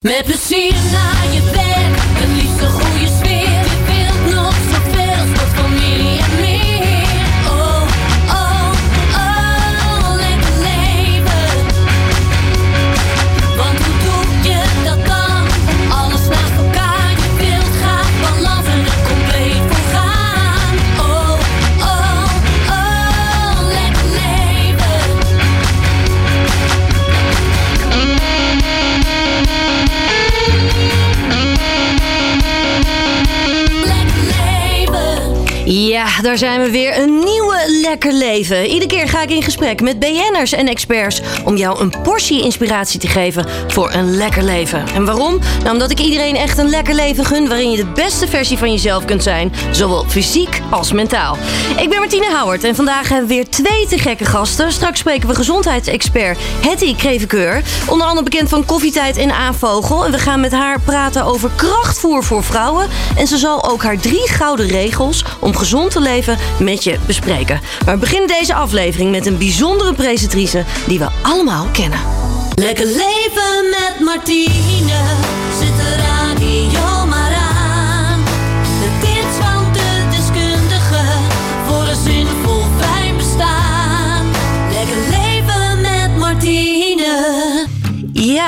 Met plezier naar je werk, Ja, daar zijn we weer. Een nieuwe Lekker Leven. Iedere keer ga ik in gesprek met BN'ers en experts... om jou een portie inspiratie te geven voor een lekker leven. En waarom? Nou, omdat ik iedereen echt een lekker leven gun... waarin je de beste versie van jezelf kunt zijn. Zowel fysiek als mentaal. Ik ben Martine Howard en vandaag hebben we weer twee te gekke gasten. Straks spreken we gezondheidsexpert Hetty Krevekeur. Onder andere bekend van Koffietijd en A-Vogel. En we gaan met haar praten over krachtvoer voor vrouwen. En ze zal ook haar drie gouden regels om gezond te leven met je bespreken. Maar we beginnen deze aflevering met een bijzondere presentatrice die we allemaal kennen. Lekker leven met Martine. Zet de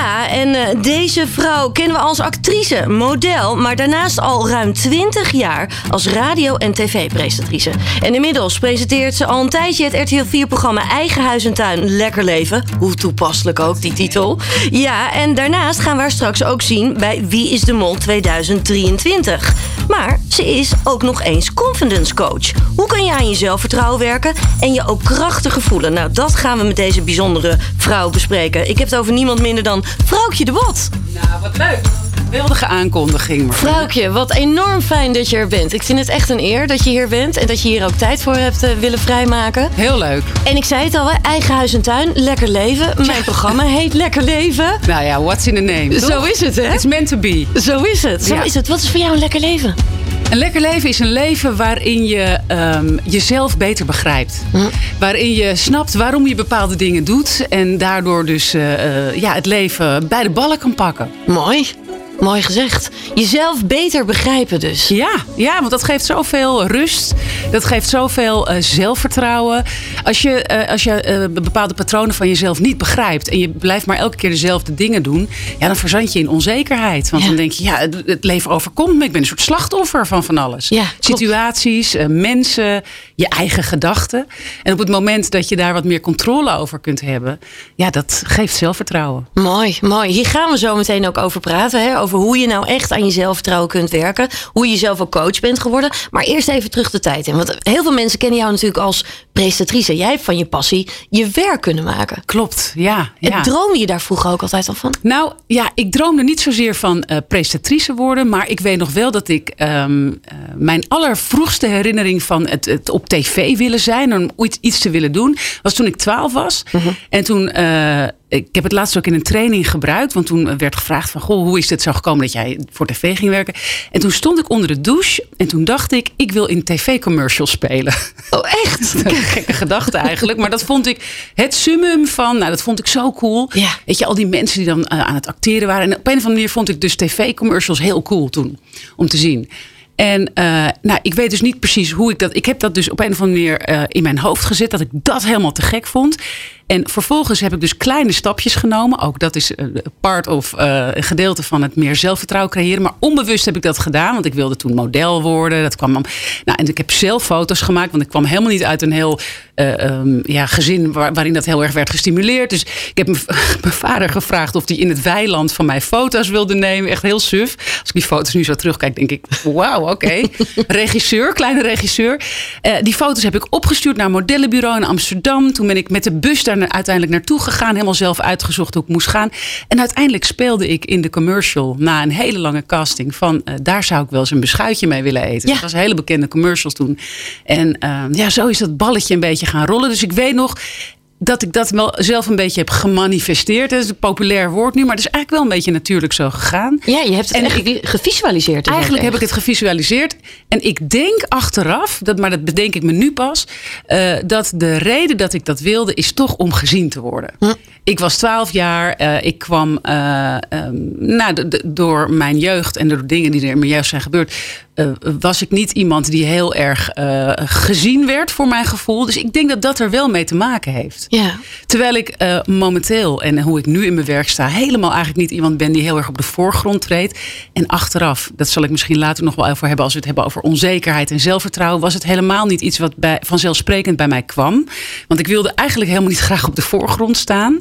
Ja, en eh, deze vrouw kennen we als actrice, model, maar daarnaast al ruim 20 jaar als radio- en tv-presentatrice. En inmiddels presenteert ze al een tijdje het RTL 4-programma Eigen Huis en Tuin Lekker Leven. Hoe toepasselijk ook, die titel. Ja, en daarnaast gaan we haar straks ook zien bij Wie is de Mol 2023. Maar ze is ook nog eens confidence coach. Hoe kan je aan je zelfvertrouwen werken en je ook krachtig voelen? Nou, dat gaan we met deze bijzondere vrouw bespreken. Ik heb het over niemand minder dan Vrouwtje de Bot. Nou, wat leuk. Wildige aankondiging. Maar Vrouwtje, wat enorm fijn dat je er bent. Ik vind het echt een eer dat je hier bent en dat je hier ook tijd voor hebt eh, willen vrijmaken. Heel leuk. En ik zei het al, hè, eigen huis en tuin, lekker leven. Mijn programma heet Lekker Leven. Nou ja, what's in the name? Zo is het, hè? It's meant to be. Zo is het. Zo Ja. is het. Wat is voor jou een lekker leven? Een lekker leven is een leven waarin je ehm, jezelf beter begrijpt. Waarin je snapt waarom je bepaalde dingen doet. En daardoor dus eh, eh, ja, het leven bij de ballen kan pakken. Mooi. Mooi gezegd. Jezelf beter begrijpen dus. Ja, ja, want dat geeft zoveel rust. Dat geeft zoveel eh, zelfvertrouwen. Als je, eh, als je eh, bepaalde patronen van jezelf niet begrijpt... en je blijft maar elke keer dezelfde dingen doen... Ja, dan verzand je in onzekerheid. Want Ja. dan denk je, ja, het, het leven overkomt me. Ik ben een soort slachtoffer van van alles. Ja. Situaties, mensen, je eigen gedachten. En op het moment dat je daar wat meer controle over kunt hebben... ja, dat geeft zelfvertrouwen. Mooi, mooi. Hier gaan we zo meteen ook over praten. Hè? Over hoe je nou echt aan je zelfvertrouwen kunt werken. Hoe je zelf ook coach bent geworden. Maar eerst even terug de tijd in. Want heel veel mensen kennen jou natuurlijk als presentatrice. Jij hebt van je passie je werk kunnen maken. Klopt, ja. ja. En droomde je daar vroeger ook altijd al van? Nou ja, ik droomde niet zozeer van eh presentatrice worden. Maar ik weet nog wel dat ik ehm, eh, mijn allervroegste herinnering van het, het op tv willen zijn. Om ooit iets te willen doen. Was toen ik twaalf was. En toen. Ik heb het laatst ook in een training gebruikt. Want toen werd gevraagd van... Goh, hoe is het zo gekomen dat jij voor tv ging werken? En toen stond ik onder de douche. En toen dacht ik, ik wil in tv-commercials spelen. Oh, echt? Een gekke gedachte eigenlijk. Maar dat vond ik het summum van. Nou, dat vond ik zo cool. Ja. Weet je, al die mensen die dan eh, aan het acteren waren. En op een of andere manier vond ik dus tv-commercials heel cool toen. Om te zien. En eh, nou, ik weet dus niet precies hoe ik dat. Ik heb dat dus op een of andere manier eh, in mijn hoofd gezet. Dat ik dat helemaal te gek vond. En vervolgens heb ik dus kleine stapjes genomen. Ook dat is eh, part of een gedeelte van het meer zelfvertrouwen creëren. Maar onbewust heb ik dat gedaan. Want ik wilde toen model worden. Dat kwam, nou, en ik heb zelf foto's gemaakt. Want ik kwam helemaal niet uit een heel eh, ehm, ja, gezin waar- waarin dat heel erg werd gestimuleerd. Dus ik heb mijn vader gevraagd of hij in het weiland van mij foto's wilde nemen. Echt heel suf. Als ik die foto's nu zo terugkijk, denk ik: wauw, oké. regisseur, kleine regisseur. Eh, die foto's heb ik opgestuurd naar een modellenbureau in Amsterdam. Toen ben ik met de bus daar uiteindelijk naartoe gegaan. Helemaal zelf uitgezocht hoe ik moest gaan. En uiteindelijk speelde ik in de commercial na een hele lange casting van eh, daar zou ik wel eens een beschuitje mee willen eten. Ja. Dat was hele bekende commercials toen. En eh, ja, zo is dat balletje een beetje gaan rollen. Dus ik weet nog dat ik dat wel zelf een beetje heb gemanifesteerd. Dat is een populair woord nu, maar het is eigenlijk wel een beetje natuurlijk zo gegaan. Ja, je hebt het En echt gevisualiseerd. Eigenlijk heb ik het gevisualiseerd. En ik denk achteraf, dat, maar dat bedenk ik me nu pas. eh, dat de reden dat ik dat wilde, is toch om gezien te worden. Ik was 12 jaar. eh, ik kwam eh, ehm, nou, door mijn jeugd en door dingen die er in mijn jeugd zijn gebeurd. eh, was ik niet iemand die heel erg gezien werd voor mijn gevoel. Dus ik denk dat dat er wel mee te maken heeft. Ja. Terwijl ik momenteel en hoe ik nu in mijn werk sta, helemaal eigenlijk niet iemand ben die heel erg op de voorgrond treedt. En achteraf, dat zal ik misschien later nog wel over hebben als we het hebben over onzekerheid en zelfvertrouwen, was het helemaal niet iets wat bij, vanzelfsprekend bij mij kwam. Want ik wilde eigenlijk helemaal niet graag op de voorgrond staan.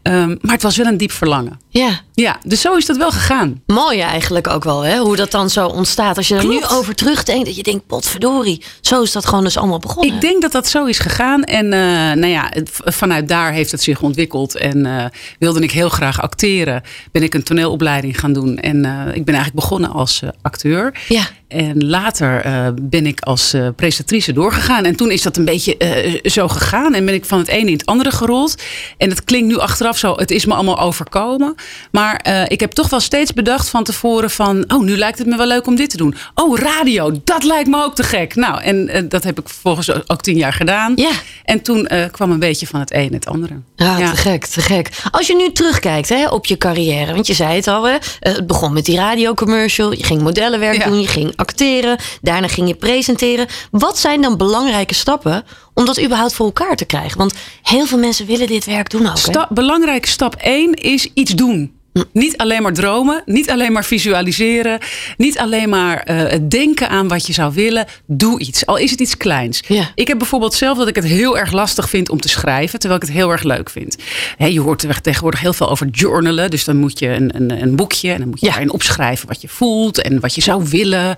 Ehm, maar het was wel een diep verlangen. Ja. Ja, dus zo is dat wel gegaan. Mooi eigenlijk ook wel, hè? Hoe dat dan zo ontstaat. Als je er nu over terugdenkt, dat je denkt, potverdorie. Zo is dat gewoon dus allemaal begonnen. Ik denk dat dat zo is gegaan. En eh, nou ja, het- vanuit daar heeft het zich ontwikkeld. En eh, wilde ik heel graag acteren. Ben ik een toneelopleiding gaan doen. En eh, ik ben eigenlijk begonnen als acteur. Ja. En later ben ik als presentatrice doorgegaan. En toen is dat een beetje zo gegaan. En ben ik van het ene in het andere gerold. En het klinkt nu achteraf zo, het is me allemaal overkomen. Maar eh, ik heb toch wel steeds bedacht van tevoren van... oh, nu lijkt het me wel leuk om dit te doen. Oh, radio, dat lijkt me ook te gek. Nou, en eh, dat heb ik vervolgens ook- tien jaar gedaan. Ja. En toen eh, kwam een beetje van het een het andere. Ja, Ja. te gek, te gek. Als je nu terugkijkt hè, op je carrière, want je zei het al, hè, het begon met die radiocommercial, je ging modellenwerk Ja. doen, je ging acteren, daarna ging je presenteren. Wat zijn dan belangrijke stappen om dat überhaupt voor elkaar te krijgen? Want heel veel mensen willen dit werk doen ook. Hè? Stap, belangrijke stap 1 is iets doen. Niet alleen maar dromen, niet alleen maar visualiseren, niet alleen maar eh, denken aan wat je zou willen. Doe iets, al is het iets kleins. Ja. Ik heb bijvoorbeeld zelf dat ik het heel erg lastig vind om te schrijven, terwijl ik het heel erg leuk vind. Je hoort tegenwoordig heel veel over journalen, dus dan moet je een, een, een boekje en dan moet je Ja. daarin opschrijven wat je voelt en wat je zou willen.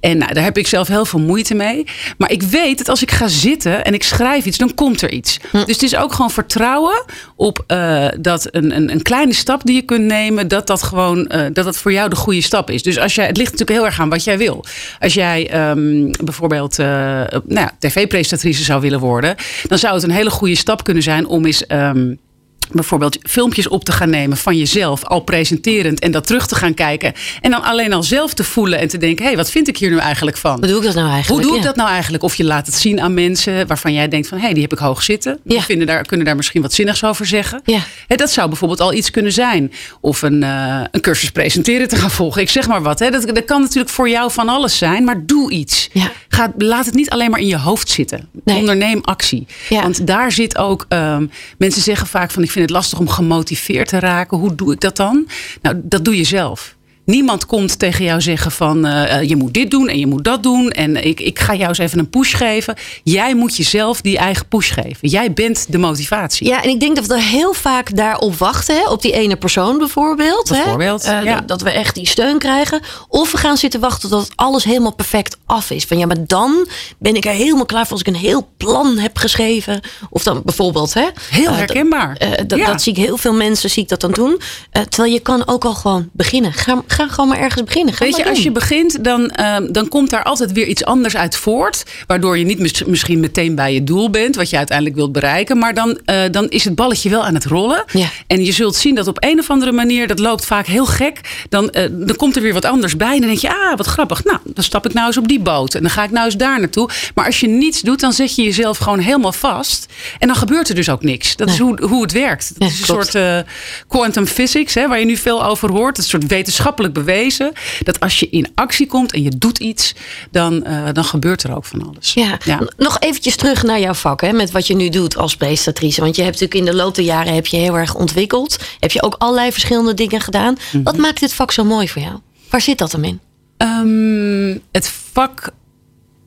En nou, daar heb ik zelf heel veel moeite mee. Maar ik weet dat als ik ga zitten en ik schrijf iets, dan komt er iets. Hm. Dus het is ook gewoon vertrouwen op eh, dat een, een, een kleine stap die je kunt nemen, dat dat gewoon eh, dat dat voor jou de goede stap is. Dus als jij, het ligt natuurlijk heel erg aan wat jij wil. Als jij ehm, bijvoorbeeld eh, nou ja, tv-presentatrice zou willen worden, dan zou het een hele goede stap kunnen zijn om eens. ehm, bijvoorbeeld filmpjes op te gaan nemen van jezelf, al presenterend, en dat terug te gaan kijken. En dan alleen al zelf te voelen en te denken: hé, hey, wat vind ik hier nu eigenlijk van? Hoe doe ik dat nou eigenlijk? Hoe doe ik Ja. dat nou eigenlijk? Of je laat het zien aan mensen waarvan jij denkt van... hé, hey, die heb ik hoog zitten. Die Ja. vinden daar, kunnen daar misschien wat zinnigs over zeggen. Ja. Dat zou bijvoorbeeld al iets kunnen zijn. Of een, eh, een cursus presenteren te gaan volgen. Ik zeg maar wat. Hè. Dat, dat kan natuurlijk voor jou van alles zijn. Maar doe iets. Ja. Ga, laat het niet alleen maar in je hoofd zitten. Nee. Onderneem actie. Ja. Want daar zit ook... ehm, mensen zeggen vaak van... ik vind het lastig om gemotiveerd te raken. Hoe doe ik dat dan? Nou, dat doe je zelf. Niemand komt tegen jou zeggen van eh, eh, je moet dit doen en je moet dat doen. En ik, ik ga jou eens even een push geven. Jij moet jezelf die eigen push geven. Jij bent de motivatie. Ja, en ik denk dat we heel vaak daarop wachten. Hè? Op die ene persoon bijvoorbeeld. hè? Eh, ja. dat- we echt die steun krijgen. Of we gaan zitten wachten tot alles helemaal perfect af is. Van ja, maar dan ben ik er helemaal klaar voor als ik een heel plan heb geschreven. Of dan bijvoorbeeld, hè? Heel herkenbaar. eh, dat, Ja. dat zie ik heel veel mensen zie ik dat dan doen. Eh, terwijl je kan ook al gewoon beginnen. Ga, ga gewoon maar ergens beginnen. Ga Weet je, als je begint, dan, ehm, dan komt daar altijd weer iets anders uit voort. Waardoor je niet mis- misschien meteen bij je doel bent, wat je uiteindelijk wilt bereiken. Maar dan, eh, dan is het balletje wel aan het rollen. Ja. En je zult zien dat op een of andere manier, dat loopt vaak heel gek. Dan, eh, dan komt er weer wat anders bij. En dan denk je, ah, wat grappig. Nou, dan stap ik nou eens op die boot. En dan ga ik nou eens daar naartoe. Maar als je niets doet, dan zet je jezelf gewoon helemaal vast. En dan gebeurt er dus ook niks. Dat is hoe, hoe het werkt. Ja, is een klopt. soort eh, quantum physics, hè, waar je nu veel over hoort. Een soort wetenschappelijk bewezen. Dat als je in actie komt en je doet iets, dan, eh, dan gebeurt er ook van alles. Ja. Nog eventjes terug naar jouw vak, hè, met wat je nu doet als presentatrice. Want je hebt natuurlijk in de loop der jaren heb je heel erg ontwikkeld. Heb je ook allerlei verschillende dingen gedaan. Mhm. Wat maakt dit vak zo mooi voor jou? Waar zit dat hem in? Ehm, het vak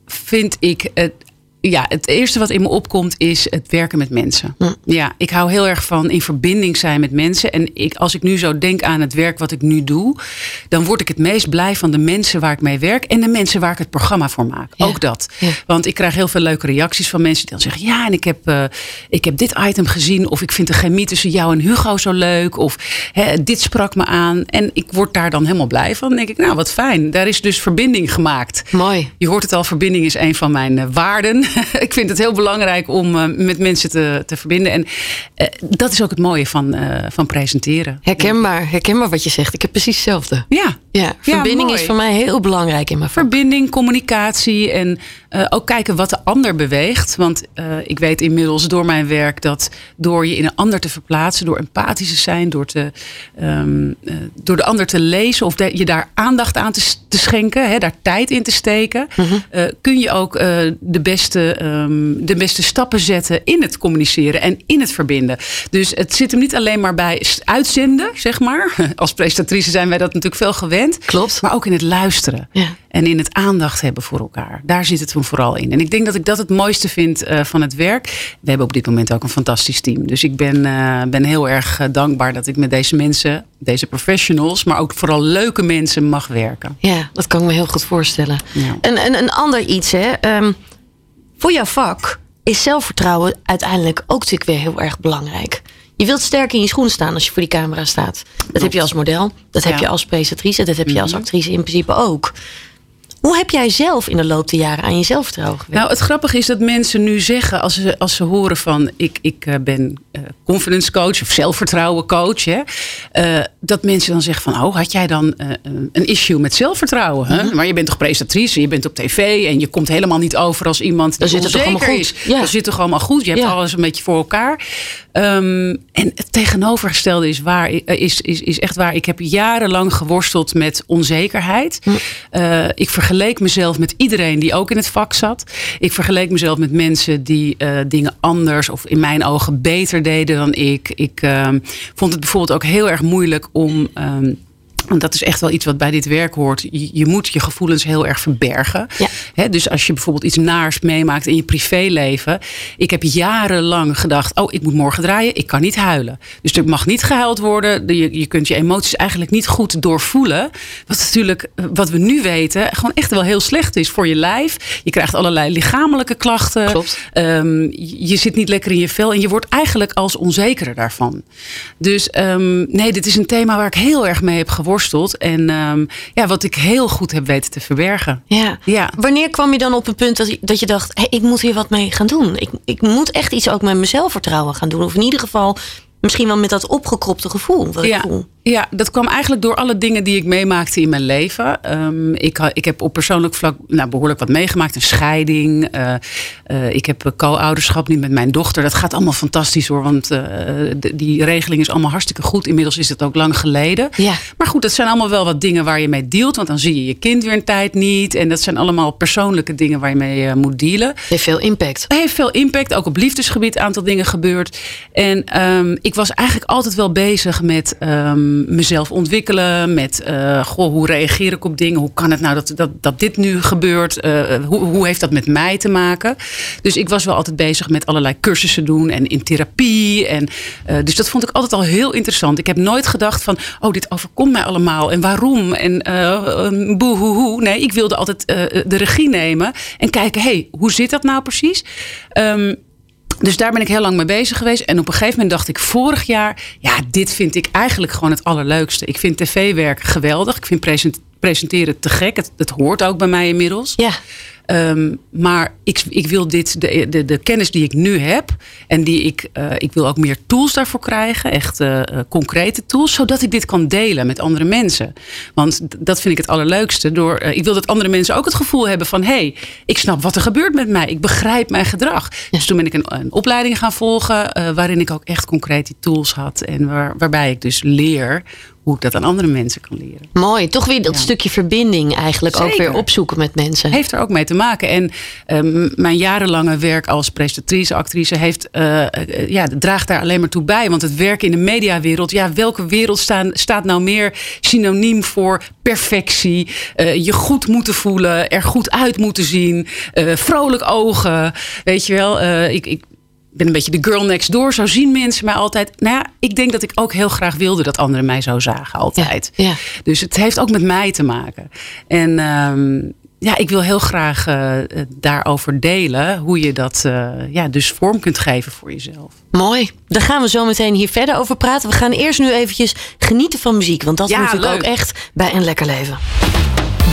vind ik. Het, ja, het eerste wat in me opkomt is het werken met mensen. Hm. Ja, ik hou heel erg van in verbinding zijn met mensen. En ik, als ik nu zo denk aan het werk wat ik nu doe, dan word ik het meest blij van de mensen waar ik mee werk en de mensen waar ik het programma voor maak. Ja. Ook dat. Ja. Want ik krijg heel veel leuke reacties van mensen die dan zeggen: Ja, en ik heb, eh, ik heb dit item gezien. Of ik vind de chemie tussen jou en Hugo zo leuk. Of hè, dit sprak me aan. En ik word daar dan helemaal blij van. Dan denk ik, nou wat fijn. Daar is dus verbinding gemaakt. Mooi. Je hoort het al, verbinding is een van mijn eh, waarden. ik vind het heel belangrijk om eh, met mensen te, te verbinden. En eh, dat is ook het mooie van, eh, van presenteren. Herkenbaar, herkenbaar wat je zegt. Ik heb precies hetzelfde. Ja, Ja, verbinding is voor mij heel belangrijk in mijn vak. Verbinding, communicatie en ook kijken wat de ander beweegt. Want ik weet inmiddels door mijn werk dat door je in een ander te verplaatsen, door empathisch te zijn, door, te, ehm, eh, door de ander te lezen of de- je daar aandacht aan te, schenken, hè, daar tijd in te steken, eh, kun je ook de, beste, ehm, de beste stappen zetten in het communiceren en in het verbinden. Dus het zit hem niet alleen maar bij uitzenden, zeg maar. Als presentatrice zijn wij dat natuurlijk veel gewend. Klopt. Maar ook in het luisteren. Ja. En in het aandacht hebben voor elkaar. Daar zit het hem vooral in. En ik denk dat ik dat het mooiste vind eh, van het werk. We hebben op dit moment ook een fantastisch team. Dus ik ben, eh, ben heel erg eh, dankbaar dat ik met deze mensen, deze professionals, maar ook vooral leuke mensen mag werken. Ja, dat kan ik me heel goed voorstellen. Ja. En, en een ander iets, hè. ehm, voor jouw vak is zelfvertrouwen uiteindelijk ook natuurlijk weer heel erg belangrijk. Je wilt sterk in je schoenen staan als je voor die camera staat. Dat heb je als model, dat heb je als presentatrice, dat heb je als Mhm. actrice in principe ook. Hoe heb jij zelf in de loop der jaren aan je zelfvertrouwen gewerkt? Nou, het grappige is dat mensen nu zeggen, als ze, als ze horen van ik, ik eh, ben eh, confidence coach of zelfvertrouwen coach, hè, eh, dat mensen dan zeggen van, oh, had jij dan een issue met zelfvertrouwen? Hè? Maar je bent toch presentatrice, je bent op tv en je komt helemaal niet over als iemand die zit het toch onzeker allemaal goed? is. Ja. Dan zit toch allemaal goed, je hebt Ja. alles een beetje voor elkaar. Ehm, en het tegenovergestelde is, waar, is, is, is echt waar. Ik heb jarenlang geworsteld met onzekerheid. Eh, ik vergeleek mezelf met iedereen die ook in het vak zat. Ik vergeleek mezelf met mensen die eh, dingen anders of in mijn ogen beter deden dan ik. Ik ehm, vond het bijvoorbeeld ook heel erg moeilijk om. ehm, want dat is echt wel iets wat bij dit werk hoort. Je, je moet je gevoelens heel erg verbergen. Ja. Dus als je bijvoorbeeld iets naars meemaakt in je privéleven. Ik heb jarenlang gedacht, oh, ik moet morgen draaien. Ik kan niet huilen. Dus er mag niet gehuild worden. Je, je kunt je emoties eigenlijk niet goed doorvoelen. Wat natuurlijk, eh, wat we nu weten, gewoon echt wel heel slecht is voor je lijf. Je krijgt allerlei lichamelijke klachten. Klopt. Ehm, je je zit niet lekker in je vel. En je wordt eigenlijk als onzekerder daarvan. Dus ehm, nee, dit is een thema waar ik heel erg mee heb geworsteld. En ehm, ja, wat ik heel goed heb weten te verbergen. Ja. Ja. Wanneer kwam je dan op een punt dat je, dat je dacht: hey, ik moet hier wat mee gaan doen? Ik, ik moet echt iets ook met mijn zelfvertrouwen gaan doen. Of in ieder geval misschien wel met dat opgekropte gevoel. Wat ik Ja, voel. ja, dat kwam eigenlijk door alle dingen die ik meemaakte in mijn leven. Ehm, ik, ik heb op persoonlijk vlak nou, behoorlijk wat meegemaakt. Een scheiding. eh, eh, ik heb co-ouderschap nu met mijn dochter. Dat gaat allemaal fantastisch hoor. Want eh, de- die regeling is allemaal hartstikke goed. Inmiddels is het ook lang geleden. Ja. Maar goed, dat zijn allemaal wel wat dingen waar je mee dealt. Want dan zie je je kind weer een tijd niet. En dat zijn allemaal persoonlijke dingen waar je mee moet dealen. Heeft veel impact. Heeft veel impact, ook op liefdesgebied een aantal dingen gebeurd. En ehm, ik was eigenlijk altijd wel bezig met ehm, mezelf ontwikkelen. Met eh, goh, hoe reageer ik op dingen? Hoe kan het nou dat, dat, dat dit nu gebeurt? Eh, hoe, hoe heeft dat met mij te maken? Dus ik was wel altijd bezig met allerlei cursussen doen en in therapie. En, eh, dus dat vond ik altijd al heel interessant. Ik heb nooit gedacht van, oh, dit overkomt mij allemaal. En waarom? En uh, boehoehoe. Nee, ik wilde altijd de regie nemen en kijken, hey, hoe zit dat nou precies? Ehm, dus daar ben ik heel lang mee bezig geweest. En op een gegeven moment dacht ik vorig jaar... ja, dit vind ik eigenlijk gewoon het allerleukste. Ik vind tv-werk geweldig. Ik vind present- presenteren te gek. Het, het hoort ook bij mij inmiddels. Ja. Um, maar ik, ik wil dit, de, de, de, kennis die ik nu heb. En die ik, uh, ik wil ook meer tools daarvoor krijgen. Echt uh, concrete tools. Zodat ik dit kan delen met andere mensen. Want dat vind ik het allerleukste. Door, uh, ik wil dat andere mensen ook het gevoel hebben van... hé, hey, ik snap wat er gebeurt met mij. Ik begrijp mijn gedrag. Dus toen ben ik een, een opleiding gaan volgen. waarin ik ook echt concreet die tools had. En waar, waarbij ik dus leer hoe ik dat aan andere mensen kan leren. Mooi, toch weer dat Ja. stukje verbinding eigenlijk ook weer opzoeken met mensen. Heeft er ook mee te maken. En um, mijn jarenlange werk als presentatrice, actrice, heeft, uh, uh, ja, draagt daar alleen maar toe bij. Want het werken in de mediawereld, ja, welke wereld staan, staat nou meer synoniem voor perfectie, uh, je goed moeten voelen, er goed uit moeten zien, vrolijk ogen. Weet je wel, ik, ik ben een beetje de girl next door. Zo zien mensen mij altijd. Nou ja, ik denk dat ik ook heel graag wilde dat anderen mij zo zagen. Altijd. Ja, ja. Dus het heeft ook met mij te maken. En um, ja, ik wil heel graag uh, daarover delen. Hoe je dat uh, ja, dus vorm kunt geven voor jezelf. Mooi. Daar gaan we zo meteen hier verder over praten. We gaan eerst nu eventjes genieten van muziek. Want dat Ja, is natuurlijk leuk. ook echt bij een lekker leven.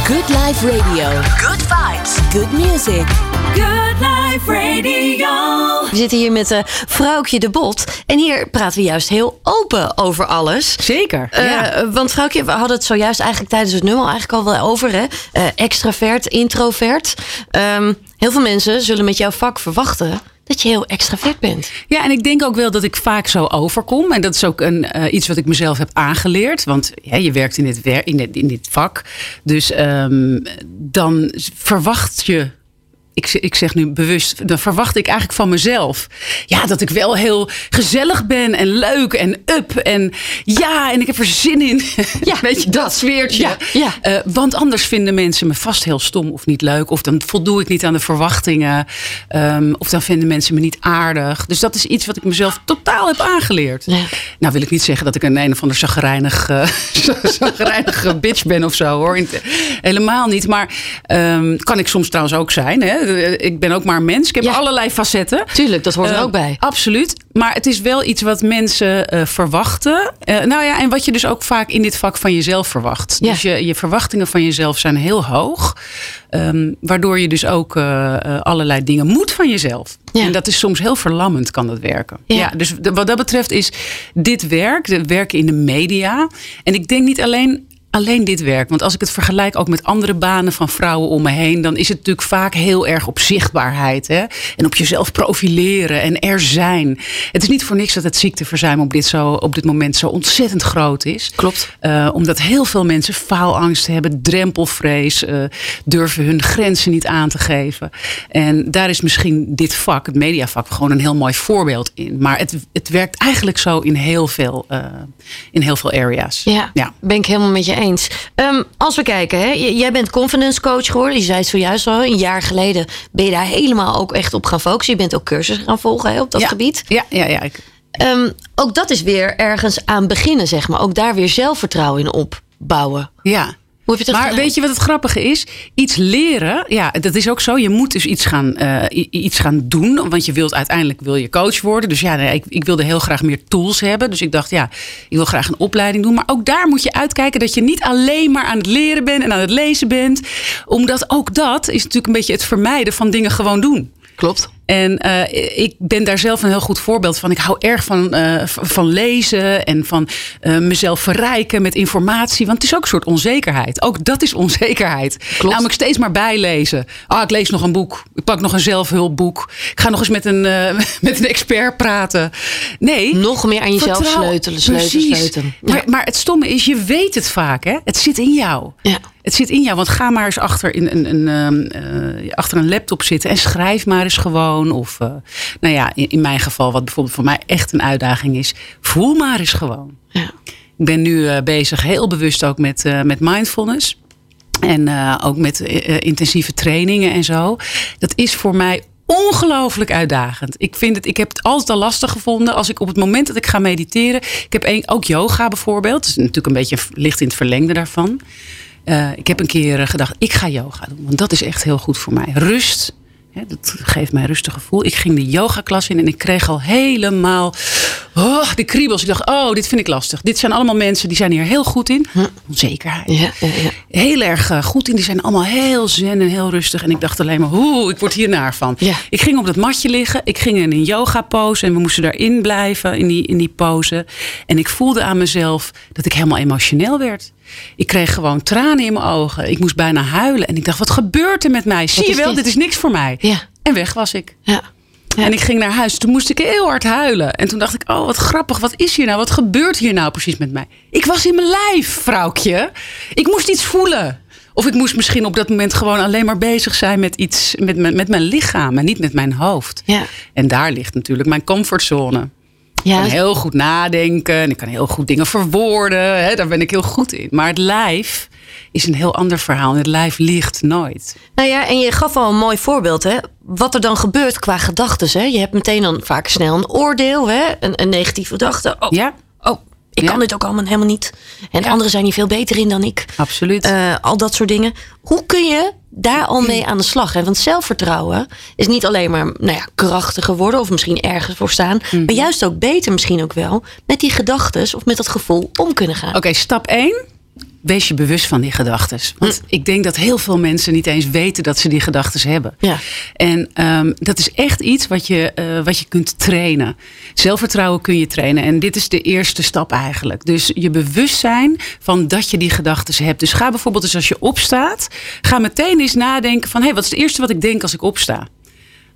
Good Life Radio. Good vibes. Good music. Good Life Radio. We zitten hier met uh, Vrouwtje de Bot. En hier praten we juist heel open over alles. Zeker. Uh, ja. Want Vrouwtje, we hadden het zojuist eigenlijk tijdens het nummer eigenlijk al wel over. Hè? Uh, extravert, introvert. Um, heel veel mensen zullen met jouw vak verwachten dat je heel extravert bent. Ja, en ik denk ook wel dat ik vaak zo overkom. En dat is ook een, uh, iets wat ik mezelf heb aangeleerd. Want ja, je werkt in dit, wer in dit, in dit vak. Dus um, dan verwacht je ik, ik, zeg nu bewust, dan verwacht ik eigenlijk van mezelf. Ja, dat ik wel heel gezellig ben en leuk en up. En ja, en ik heb er zin in. Ja, Weet je, dat sfeertje. Ja, ja. Uh, want anders vinden mensen me vast heel stom of niet leuk. Of dan voldoe ik niet aan de verwachtingen. Um, of dan vinden mensen me niet aardig. Dus dat is iets wat ik mezelf totaal heb aangeleerd. Ja. Nou wil ik niet zeggen dat ik een een of ander uh, chagrijnige bitch ben of zo hoor. Helemaal niet. Maar um, kan ik soms trouwens ook zijn. Hè? Ik ben ook maar mens. Ik heb Ja. allerlei facetten. Tuurlijk, dat hoort er Eh, ook bij. Absoluut. Maar het is wel iets wat mensen eh, verwachten. Eh, nou ja, en wat je dus ook vaak in dit vak van jezelf verwacht. Ja. Dus je, je verwachtingen van jezelf zijn heel hoog. Ehm, waardoor je dus ook eh, allerlei dingen moet van jezelf. Ja. En dat is soms heel verlammend, kan dat werken. Ja. Ja. dus de- wat dat betreft is dit werk, het werken in de media. En ik denk niet alleen alleen dit werk. Want als ik het vergelijk ook met andere banen van vrouwen om me heen, dan is het natuurlijk vaak heel erg op zichtbaarheid. Hè? En op jezelf profileren en er zijn. Het is niet voor niks dat het ziekteverzuim op dit, zo, op dit moment zo ontzettend groot is. Klopt. Uh, omdat heel veel mensen faalangst hebben, drempelvrees, uh, durven hun grenzen niet aan te geven. En daar is misschien dit vak, het mediavak, gewoon een heel mooi voorbeeld in. Maar het, het werkt eigenlijk zo in heel veel, uh, in heel veel areas. Ja, Ja. ben ik helemaal met je eens. Um, als we kijken, hè, jij bent confidence coach geworden. Je zei het zojuist al, een jaar geleden ben je daar helemaal ook echt op gaan focussen. Je bent ook cursussen gaan volgen hè, op dat ja. gebied. Ja, ja, ja. Ik, Um, ook dat is weer ergens aan beginnen, zeg maar. Ook daar weer zelfvertrouwen in opbouwen. ja. Hoe heb je dat Maar gedaan? weet je wat het grappige is? Iets leren, ja, dat is ook zo. Je moet dus iets gaan, uh, iets gaan doen. Want je wilt uiteindelijk wil je coach worden. Dus ja, nee, ik, ik wilde heel graag meer tools hebben. Dus ik dacht, ja, ik wil graag een opleiding doen. Maar ook daar moet je uitkijken dat je niet alleen maar aan het leren bent en aan het lezen bent. Omdat ook dat is natuurlijk een beetje het vermijden van dingen gewoon doen. Klopt. En uh, ik ben daar zelf een heel goed voorbeeld van. Ik hou erg van, uh, van lezen en van uh, mezelf verrijken met informatie. Want het is ook een soort onzekerheid. Ook dat is onzekerheid. Klopt. Namelijk steeds maar bijlezen. Ah, ik lees nog een boek. Ik pak nog een zelfhulpboek. Ik ga nog eens met een, met een expert praten. Nee. Nog meer aan jezelf sleutelen, sleutelen, sleutelen. Ja. Maar, maar het stomme is, je weet het vaak. Hè? Het zit in jou. Ja. Het zit in jou, want ga maar eens achter, in, een, een, een, uh, achter een laptop zitten en schrijf maar eens gewoon. Of, uh, nou ja, in, in, mijn geval, wat bijvoorbeeld voor mij echt een uitdaging is, voel maar eens gewoon. Ja. Ik ben nu uh, bezig, heel bewust ook met, met mindfulness. En ook met intensieve trainingen en zo. Dat is voor mij ongelooflijk uitdagend. Ik, vind het, ik heb het altijd al lastig gevonden als ik op het moment dat ik ga mediteren. Ik heb een, ook yoga bijvoorbeeld. Dat is natuurlijk een beetje licht in het verlengde daarvan. Uh, ik heb een keer gedacht, ik ga yoga doen. Want dat is echt heel goed voor mij. Rust. Hè, dat geeft mij een rustig gevoel. Ik ging de yogaklas in en ik kreeg al helemaal oh, de kriebels. Ik dacht, oh, dit vind ik lastig. Dit zijn allemaal mensen die zijn hier heel goed in. Onzekerheid. Ja, ja, ja. Heel erg uh, goed in. Die zijn allemaal heel zen en heel rustig. En ik dacht alleen maar, oeh, ik word hier naar van. Ik ging op dat matje liggen. Ik ging in een yoga pose. En we moesten daarin blijven, in die, in die pose. En ik voelde aan mezelf dat ik helemaal emotioneel werd. Ik kreeg gewoon tranen in mijn ogen. Ik moest bijna huilen. En ik dacht, wat gebeurt er met mij? Zie je wel, dit? dit is niks voor mij. Ja. En weg was ik. Ja. Ja. En ik ging naar huis. Toen moest ik heel hard huilen. En toen dacht ik, oh wat grappig. Wat is hier nou? Wat gebeurt hier nou precies met mij? Ik was in mijn lijf, vrouwtje. Ik moest iets voelen. Of ik moest misschien op dat moment gewoon alleen maar bezig zijn met iets, met, mijn- met mijn lichaam en niet met mijn hoofd. Ja. En daar ligt natuurlijk mijn comfortzone. Ik Ja, kan heel goed nadenken en ik kan heel goed dingen verwoorden. Hè, daar ben ik heel goed in. Maar het lijf is een heel ander verhaal. En het lijf liegt nooit. Nou ja, en je gaf al een mooi voorbeeld, hè? Wat er dan gebeurt qua gedachten, hè? Je hebt meteen dan vaak snel een oordeel, hè? Een, een negatieve gedachte. Oh, Ja, ik Ja. kan dit ook allemaal helemaal niet. En Ja. anderen zijn hier veel beter in dan ik. absoluut. Eh, al dat soort dingen. Hoe kun je daar al mee aan de slag? Hè? Want zelfvertrouwen is niet alleen maar nou ja, krachtiger worden of misschien ergens voor staan, Mhm. maar juist ook beter misschien ook wel met die gedachten of met dat gevoel om kunnen gaan. Oké, stap 1. Wees je bewust van die gedachten. Want ik denk dat heel veel mensen niet eens weten dat ze die gedachten hebben. Ja. En ehm, dat is echt iets wat je, eh, wat je kunt trainen. Zelfvertrouwen kun je trainen. En dit is de eerste stap eigenlijk. Dus je bewustzijn van dat je die gedachten hebt. Dus ga bijvoorbeeld eens als je opstaat, ga meteen eens nadenken van hé, hey, wat is het eerste wat ik denk als ik opsta?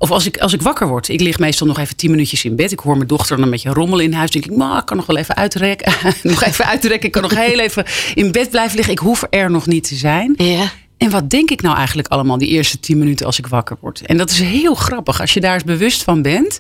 Of als ik, als ik wakker word. Ik lig meestal nog even tien minuutjes in bed. Ik hoor mijn dochter dan een beetje rommelen in huis. denk ik, maar ik kan nog wel even uitrekken. nog even uitrekken. Ik kan nog heel even in bed blijven liggen. Ik hoef er nog niet te zijn. Ja. En wat denk ik nou eigenlijk allemaal die eerste tien minuten als ik wakker word? En dat is heel grappig als je daar eens bewust van bent.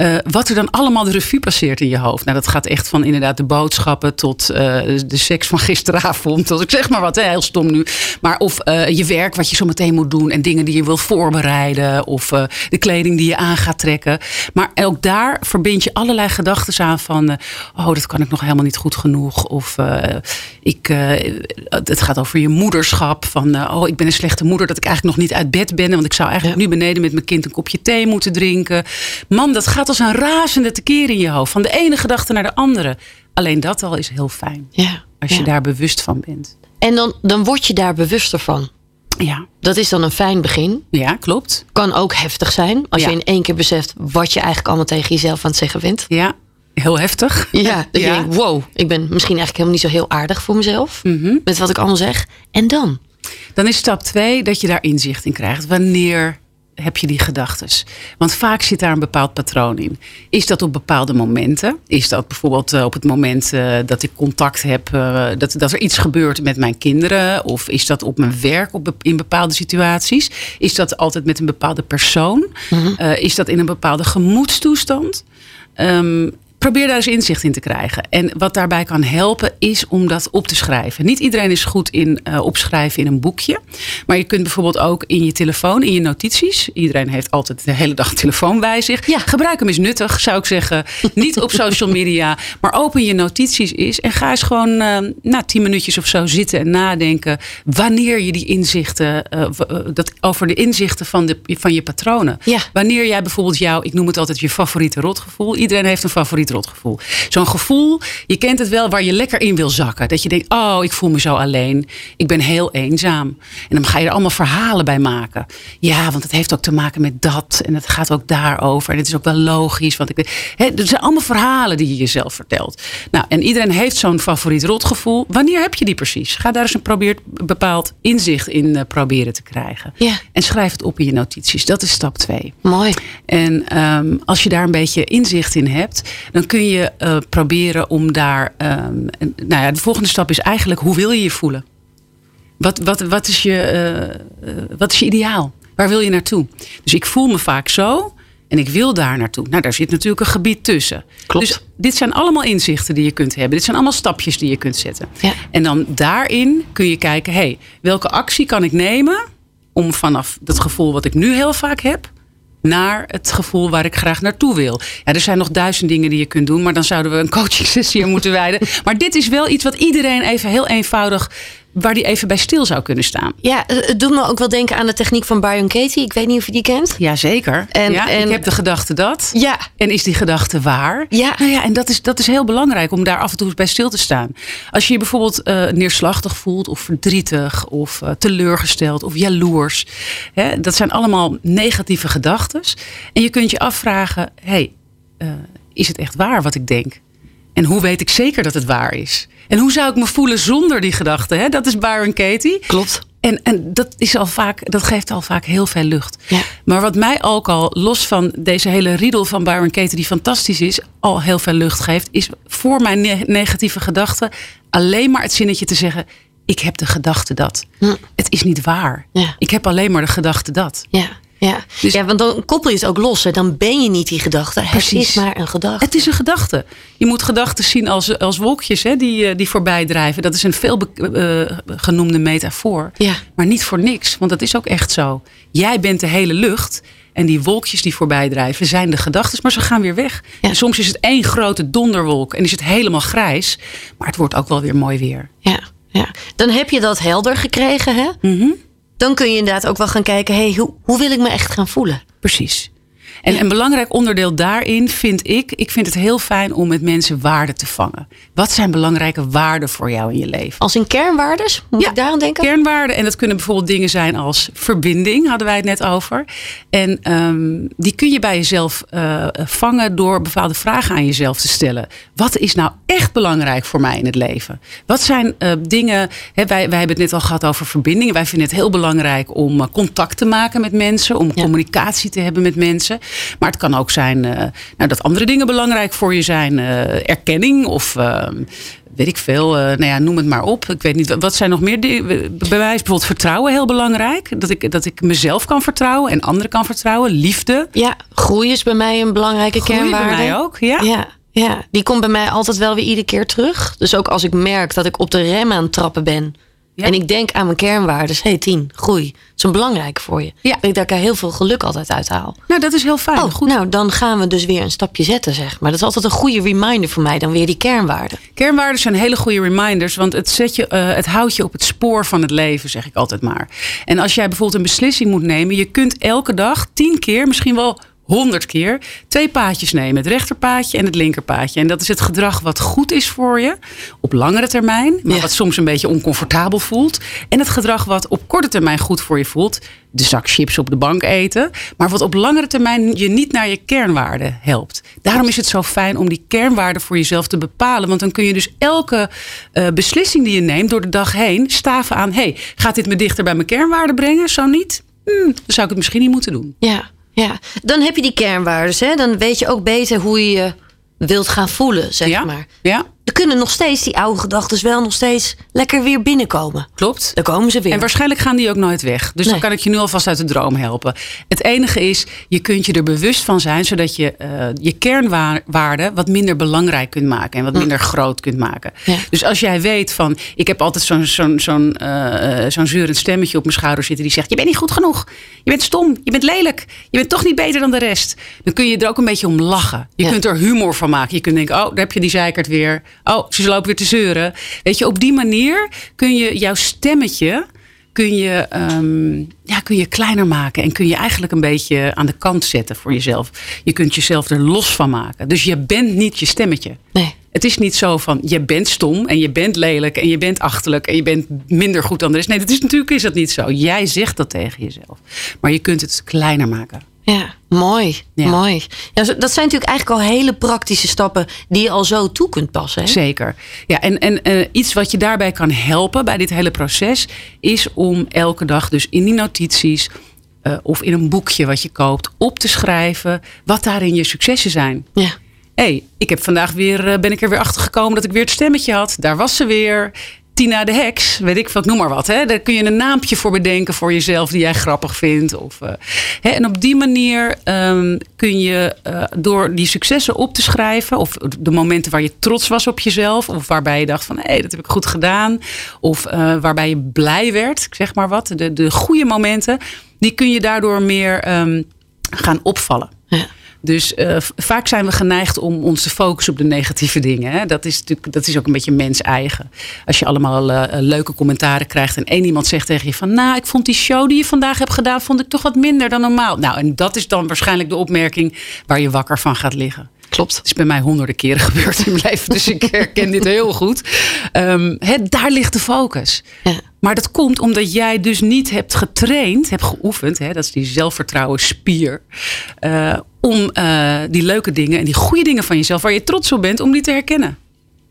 Eh, wat er dan allemaal de revue passeert in je hoofd. Nou, dat gaat echt van inderdaad de boodschappen tot eh, de seks van gisteravond. Tot ik zeg maar wat, hè, heel stom nu. Maar of eh, je werk wat je zo meteen moet doen. En dingen die je wil voorbereiden. Of de kleding die je aan gaat trekken. Maar ook daar verbind je allerlei gedachten aan van... oh, dat kan ik nog helemaal niet goed genoeg. Of ik, het gaat over je moederschap. Van, oh, ik ben een slechte moeder dat ik eigenlijk nog niet uit bed ben. Want ik zou eigenlijk nu beneden met mijn kind een kopje thee moeten drinken. Man, dat gaat als een razende tekeer in je hoofd. Van de ene gedachte naar de andere. Alleen dat al is heel fijn. ja. Als je ja. daar bewust van bent. En dan, dan word je daar bewuster van. Ja, Dat is dan een fijn begin. ja klopt. Kan ook heftig zijn. Als Ja. je in één keer beseft wat je eigenlijk allemaal tegen jezelf aan het zeggen bent. Ja, heel heftig. Ja, dat je denkt, wow, ik ben misschien eigenlijk helemaal niet zo heel aardig voor mezelf. Mhm. Met wat ik allemaal zeg. En dan? Dan is stap twee dat je daar inzicht in krijgt. Wanneer heb je die gedachten? Want vaak zit daar een bepaald patroon in. Is dat op bepaalde momenten? Is dat bijvoorbeeld eh, op het moment eh, dat ik contact heb, eh, dat, dat er iets gebeurt met mijn kinderen? Of is dat op mijn werk op, in bepaalde situaties? Is dat altijd met een bepaalde persoon? Eh, is dat in een bepaalde gemoedstoestand? Ehm, probeer daar eens inzicht in te krijgen. En wat daarbij kan helpen is om dat op te schrijven. Niet iedereen is goed in eh, opschrijven in een boekje. Maar je kunt bijvoorbeeld ook in je telefoon, in je notities. Iedereen heeft altijd de hele dag een telefoon bij zich. Ja. Gebruik hem eens nuttig, zou ik zeggen. Niet op social media, maar open je notities eens. En ga eens gewoon eh, na tien minuutjes of zo zitten en nadenken. Wanneer je die inzichten, eh, dat, over de inzichten van, de, van je patronen. Ja. Wanneer jij bijvoorbeeld jouw, ik noem het altijd je favoriete rotgevoel. Iedereen heeft een favoriet rotgevoel. Zo'n gevoel, je kent het wel, waar je lekker in wil zakken. Dat je denkt, oh, ik voel me zo alleen. Ik ben heel eenzaam. En dan ga je er allemaal verhalen bij maken. Ja, want het heeft ook te maken met dat. En het gaat ook daarover. En het is ook wel logisch. Want ik, hè, er zijn allemaal verhalen die je jezelf vertelt. Nou, en iedereen heeft zo'n favoriet rotgevoel. Wanneer heb je die precies? Ga daar eens een probeer, bepaald inzicht in eh, proberen te krijgen. Ja. En schrijf het op in je notities. Dat is stap twee. Mooi. En ehm, als je daar een beetje inzicht in hebt, dan kun je eh, proberen om daar. ehm, nou ja, de volgende stap is eigenlijk hoe wil je je voelen? Wat, wat, wat, is, je, eh, eh, wat is je ideaal? Waar wil je naartoe? Dus ik voel me vaak zo en ik wil daar naartoe. Nou, daar zit natuurlijk een gebied tussen. Klopt. Dus dit zijn allemaal inzichten die je kunt hebben. Dit zijn allemaal stapjes die je kunt zetten. Ja. En dan daarin kun je kijken, hey, welke actie kan ik nemen om vanaf dat gevoel wat ik nu heel vaak heb, naar het gevoel waar ik graag naartoe wil. Ja, er zijn nog duizend dingen die je kunt doen, maar dan zouden we een coaching sessie moeten wijden. Maar dit is wel iets wat iedereen even heel eenvoudig, waar die even bij stil zou kunnen staan. Ja, eh, het doet me ook wel denken aan de techniek van Byron Katie. Ik weet niet of je die kent. Jazeker. En- ja, en- ik heb de gedachte dat. Ja. En is die gedachte waar? Ja. Nou ja, en dat is, dat is heel belangrijk om daar af en toe bij stil te staan. Als je je bijvoorbeeld eh, neerslachtig voelt, of verdrietig, of eh, teleurgesteld, of jaloers. Hè, dat zijn allemaal negatieve gedachten. En je kunt je afvragen: hey, is het echt waar wat ik denk? En hoe weet ik zeker dat het waar is? En hoe zou ik me voelen zonder die gedachte? Hè? Dat is Byron Katie. Klopt. En, en dat, is al vaak, dat geeft al vaak heel veel lucht. Ja. Maar wat mij ook al, los van deze hele riedel van Byron Katie, die fantastisch is, al heel veel lucht geeft, is voor mijn ne- negatieve gedachten alleen maar het zinnetje te zeggen: Ik heb de gedachte dat. Het is niet waar. Ja. Ik heb alleen maar de gedachte dat. Ja. Ja. Dus- ja, want dan koppel je het ook los. Hè. Dan ben je niet die gedachte. Het Precies. is maar een gedachte. Het is een gedachte. Je moet gedachten zien als, als wolkjes hè, die, eh, die voorbij drijven. Dat is een veel eh, genoemde metafoor. Ja. Maar niet voor niks, want dat is ook echt zo. Jij bent de hele lucht. En die wolkjes die voorbij drijven zijn de gedachten, maar ze gaan weer weg. Ja. En soms is het één grote donderwolk en is het helemaal grijs. Maar het wordt ook wel weer mooi weer. Ja. Ja. Dan heb je dat helder gekregen. Hè? Mhm. Dan kun je inderdaad ook wel gaan kijken. Hey, hoe, hoe wil ik me echt gaan voelen? Precies. En een belangrijk onderdeel daarin vind ik, ik vind het heel fijn om met mensen waarden te vangen. Wat zijn belangrijke waarden voor jou in je leven? Als in kernwaardes? Moet ik daaraan denken? Kernwaarden. En dat kunnen bijvoorbeeld dingen zijn als verbinding, hadden wij het net over. En ehm, die kun je bij jezelf eh, vangen door bepaalde vragen aan jezelf te stellen. Wat is nou echt belangrijk voor mij in het leven? Wat zijn eh, dingen, hè, wij, wij hebben het net al gehad over verbindingen. Wij vinden het heel belangrijk om eh, contact te maken met mensen, om Ja. communicatie te hebben met mensen. Maar het kan ook zijn eh, nou, dat andere dingen belangrijk voor je zijn. eh, erkenning of ehm, weet ik veel. eh, nou ja, noem het maar op. Ik weet niet, wat zijn nog meer dingen? Bij mij is bijvoorbeeld vertrouwen heel belangrijk. Dat ik, dat ik mezelf kan vertrouwen en anderen kan vertrouwen. Liefde. Ja, groei is bij mij een belangrijke Groei bij kernwaarde. mij ook, ja. Ja, ja, die komt bij mij altijd wel weer iedere keer terug. Dus ook als ik merk dat ik op de rem aan het trappen ben. Ja. En ik denk aan mijn kernwaardes. hey, tien, groei. Dat is een belangrijk voor je. Ja. Ik denk dat ik daar heel veel geluk altijd uit haal. Nou, dat is heel fijn. Oh, Goed. nou, dan gaan we dus weer een stapje zetten, zeg maar. Dat is altijd een goede reminder voor mij, dan weer die kernwaarden. Kernwaarden zijn hele goede reminders, want het, zet je, eh, het houdt je op het spoor van het leven, zeg ik altijd maar. En als jij bijvoorbeeld een beslissing moet nemen, je kunt elke dag tien keer, misschien wel honderd keer, twee paadjes nemen. Het rechterpaadje en het linkerpaadje. En dat is het gedrag wat goed is voor je op langere termijn, maar Ja. wat soms een beetje oncomfortabel voelt. En het gedrag wat op korte termijn goed voor je voelt, de zak chips op de bank eten, maar wat op langere termijn je niet naar je kernwaarden helpt. Daarom is het zo fijn om die kernwaarden voor jezelf te bepalen, want dan kun je dus elke eh, beslissing die je neemt door de dag heen staven aan, hey, gaat dit me dichter bij mijn kernwaarden brengen? Zo niet? Hmm, dan zou ik het misschien niet moeten doen. Ja, ja. Dan heb je die kernwaarden, hè? Dan weet je ook beter hoe je je wilt gaan voelen, zeg ja? maar. Ja, Er kunnen nog steeds die oude gedachten wel nog steeds lekker weer binnenkomen. klopt. Dan komen ze weer. En waarschijnlijk gaan die ook nooit weg. Dus dan kan ik je nu alvast uit de droom helpen. Het enige is, je kunt je er bewust van zijn, zodat je eh, je kernwaarden wat minder belangrijk kunt maken en wat minder groot kunt maken. Ja. Dus als jij weet van, ik heb altijd zo'n zo'n zo'n eh, zo'n zeurend stemmetje op mijn schouder zitten die zegt, je bent niet goed genoeg, je bent stom, je bent lelijk, je bent toch niet beter dan de rest. Dan kun je er ook een beetje om lachen. Je Ja. kunt er humor van maken. Je kunt denken, oh, daar heb je die zeikert weer. Oh, ze lopen weer te zeuren. Weet je, op die manier kun je jouw stemmetje kun je, ehm, ja, kun je kleiner maken. En kun je eigenlijk een beetje aan de kant zetten voor jezelf. Je kunt jezelf er los van maken. Dus je bent niet je stemmetje. Nee. Het is niet zo van je bent stom en je bent lelijk en je bent achterlijk en je bent minder goed dan de rest. Nee, dat is natuurlijk is dat niet zo. Jij zegt dat tegen jezelf. Maar je kunt het kleiner maken. Ja, mooi. Ja. mooi. Ja, dat zijn natuurlijk eigenlijk al hele praktische stappen die je al zo toe kunt passen. Hè? Zeker. Ja, en, en eh, iets wat je daarbij kan helpen bij dit hele proces is om elke dag dus in die notities eh, of in een boekje wat je koopt op te schrijven wat daarin je successen zijn. Ja. hey, ik heb vandaag weer, eh, ben ik er weer achter gekomen dat ik weer het stemmetje had. Daar was ze weer. Tina de Heks, weet ik wat, noem maar wat. Hè? Daar kun je een naampje voor bedenken voor jezelf die jij grappig vindt. Of, eh, hè? En op die manier ehm, kun je eh, door die successen op te schrijven, of de momenten waar je trots was op jezelf, of waarbij je dacht van hé, dat heb ik goed gedaan, of eh, waarbij je blij werd, zeg maar wat, de, de goede momenten, die kun je daardoor meer ehm, gaan opvallen. Dus eh, vaak zijn we geneigd om ons te focussen op de negatieve dingen. Hè? Dat, is natuurlijk, dat is ook een beetje mens eigen. Als je allemaal eh, eh, leuke commentaren krijgt en één iemand zegt tegen je van... nou, ik vond die show die je vandaag hebt gedaan, vond ik toch wat minder dan normaal. Nou, en dat is dan waarschijnlijk de opmerking waar je wakker van gaat liggen. Klopt. Het is bij mij honderden keren gebeurd in mijn leven, dus ik herken dit heel goed. Hè, daar ligt de focus. Ja. Maar dat komt omdat jij dus niet hebt getraind, hebt geoefend. Hè, dat is die zelfvertrouwen spier. eh, om eh, die leuke dingen en die goede dingen van jezelf, waar je trots op bent, om die te herkennen.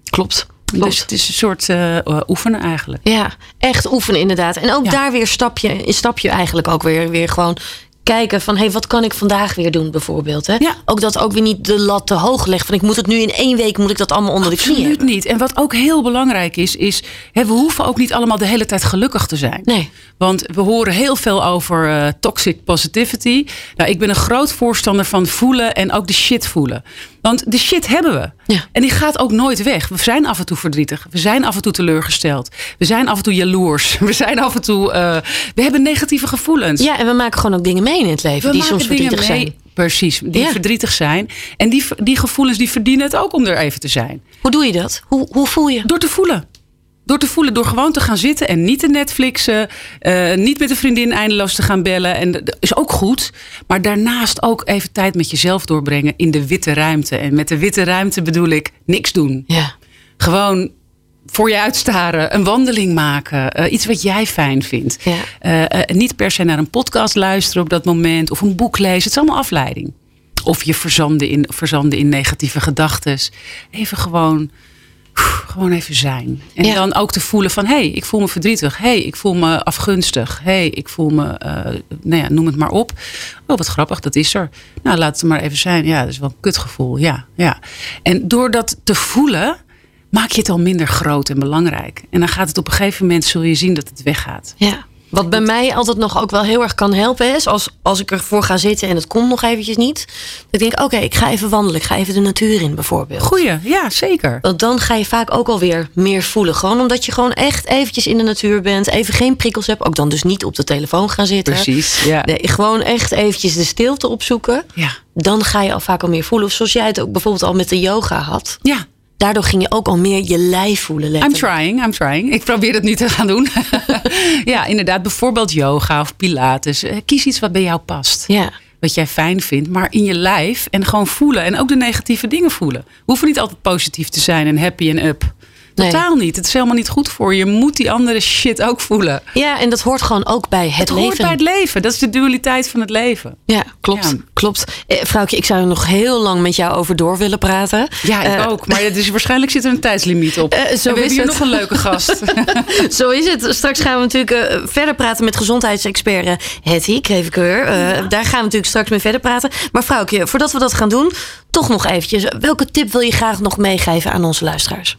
Klopt. Klopt. Dus het is een soort eh, oefenen eigenlijk. Ja, echt oefenen inderdaad. En ook Ja. daar weer stapje, stap je eigenlijk ook weer, weer gewoon kijken van... hé, hey, wat kan ik vandaag weer doen bijvoorbeeld. Hè? Ja. Ook dat ook weer niet de lat te hoog legt. Van ik moet het nu in één week, moet ik dat allemaal onder de knie Absoluut niet. En wat ook heel belangrijk is, is hè, we hoeven ook niet allemaal de hele tijd gelukkig te zijn. Nee. Want we horen heel veel over eh, toxic positivity. Nou, ik ben een groot voorstander van voelen en ook de shit voelen. Want de shit hebben we. Ja. En die gaat ook nooit weg. We zijn af en toe verdrietig. We zijn af en toe teleurgesteld. We zijn af en toe jaloers. We zijn af en toe. eh, we hebben negatieve gevoelens. Ja, en we maken gewoon ook dingen mee in het leven We die maken soms dingen verdrietig mee, zijn. Precies, die Ja. verdrietig zijn. En die, die gevoelens die verdienen het ook om er even te zijn. Hoe doe je dat? Hoe, hoe voel je? Door te voelen. Door te voelen, door gewoon te gaan zitten en niet te Netflixen. eh, niet met een vriendin eindeloos te gaan bellen. En dat is ook goed. Maar daarnaast ook even tijd met jezelf doorbrengen in de witte ruimte. En met de witte ruimte bedoel ik niks doen. Ja. Gewoon voor je uitstaren, een wandeling maken, eh, iets wat jij fijn vindt. Ja. Eh, niet per se naar een podcast luisteren op dat moment of een boek lezen. Het is allemaal afleiding. Of je verzanden in, verzanden in negatieve gedachten. Even gewoon, gewoon even zijn. En Ja. dan ook te voelen van, hé, hey, ik voel me verdrietig. Hé, hey, ik voel me afgunstig. Hé, hey, ik voel me, eh, nou ja, noem het maar op. Oh, wat grappig, dat is er. Nou, laat het maar even zijn. Ja, dat is wel een kutgevoel. Ja, ja. En door dat te voelen, maak je het al minder groot en belangrijk. En dan gaat het op een gegeven moment, zul je zien dat het weggaat. Ja. Wat bij mij altijd nog ook wel heel erg kan helpen is, als, als ik ervoor ga zitten en het komt nog eventjes niet. Dan denk ik, oké, ik ga even wandelen. Ik ga even de natuur in bijvoorbeeld. Goeie, ja, zeker. Want dan ga je vaak ook alweer meer voelen. Gewoon omdat je gewoon echt eventjes in de natuur bent. Even geen prikkels hebt. Ook dan dus niet op de telefoon gaan zitten. Precies, ja. Nee, gewoon echt eventjes de stilte opzoeken. Ja. Dan ga je al vaak al meer voelen. Of zoals jij het ook bijvoorbeeld al met de yoga had. Ja, Daardoor ging je ook al meer je lijf voelen. I'm letterlijk. trying, I'm trying. Ik probeer het nu te gaan doen. ja, inderdaad, bijvoorbeeld yoga of pilates. Eh, Kies iets wat bij jou past. Ja. Wat jij fijn vindt, maar in je lijf en gewoon voelen. En ook de negatieve dingen voelen. We hoeven niet altijd positief te zijn en happy en up. Nee. Totaal niet. Het is helemaal niet goed voor je. Je moet die andere shit ook voelen. ja, en dat hoort gewoon ook bij het, Het leven. hoort bij het leven. Dat is de dualiteit van het leven. Ja, klopt. Ja. klopt. Eh, vrouwtje, ik zou er nog heel lang met jou over door willen praten. Ja, ik Eh, ook. Maar het is, waarschijnlijk zit er een tijdslimiet op. Eh, zo en we is hebben hier het. nog een leuke gast. Zo is het. Straks gaan we natuurlijk eh, verder praten met gezondheidsexpert eh, Hetty Krevekeur. Eh Daar gaan we natuurlijk straks mee verder praten. Maar vrouwtje, voordat we dat gaan doen, toch nog eventjes. Welke tip wil je graag nog meegeven aan onze luisteraars?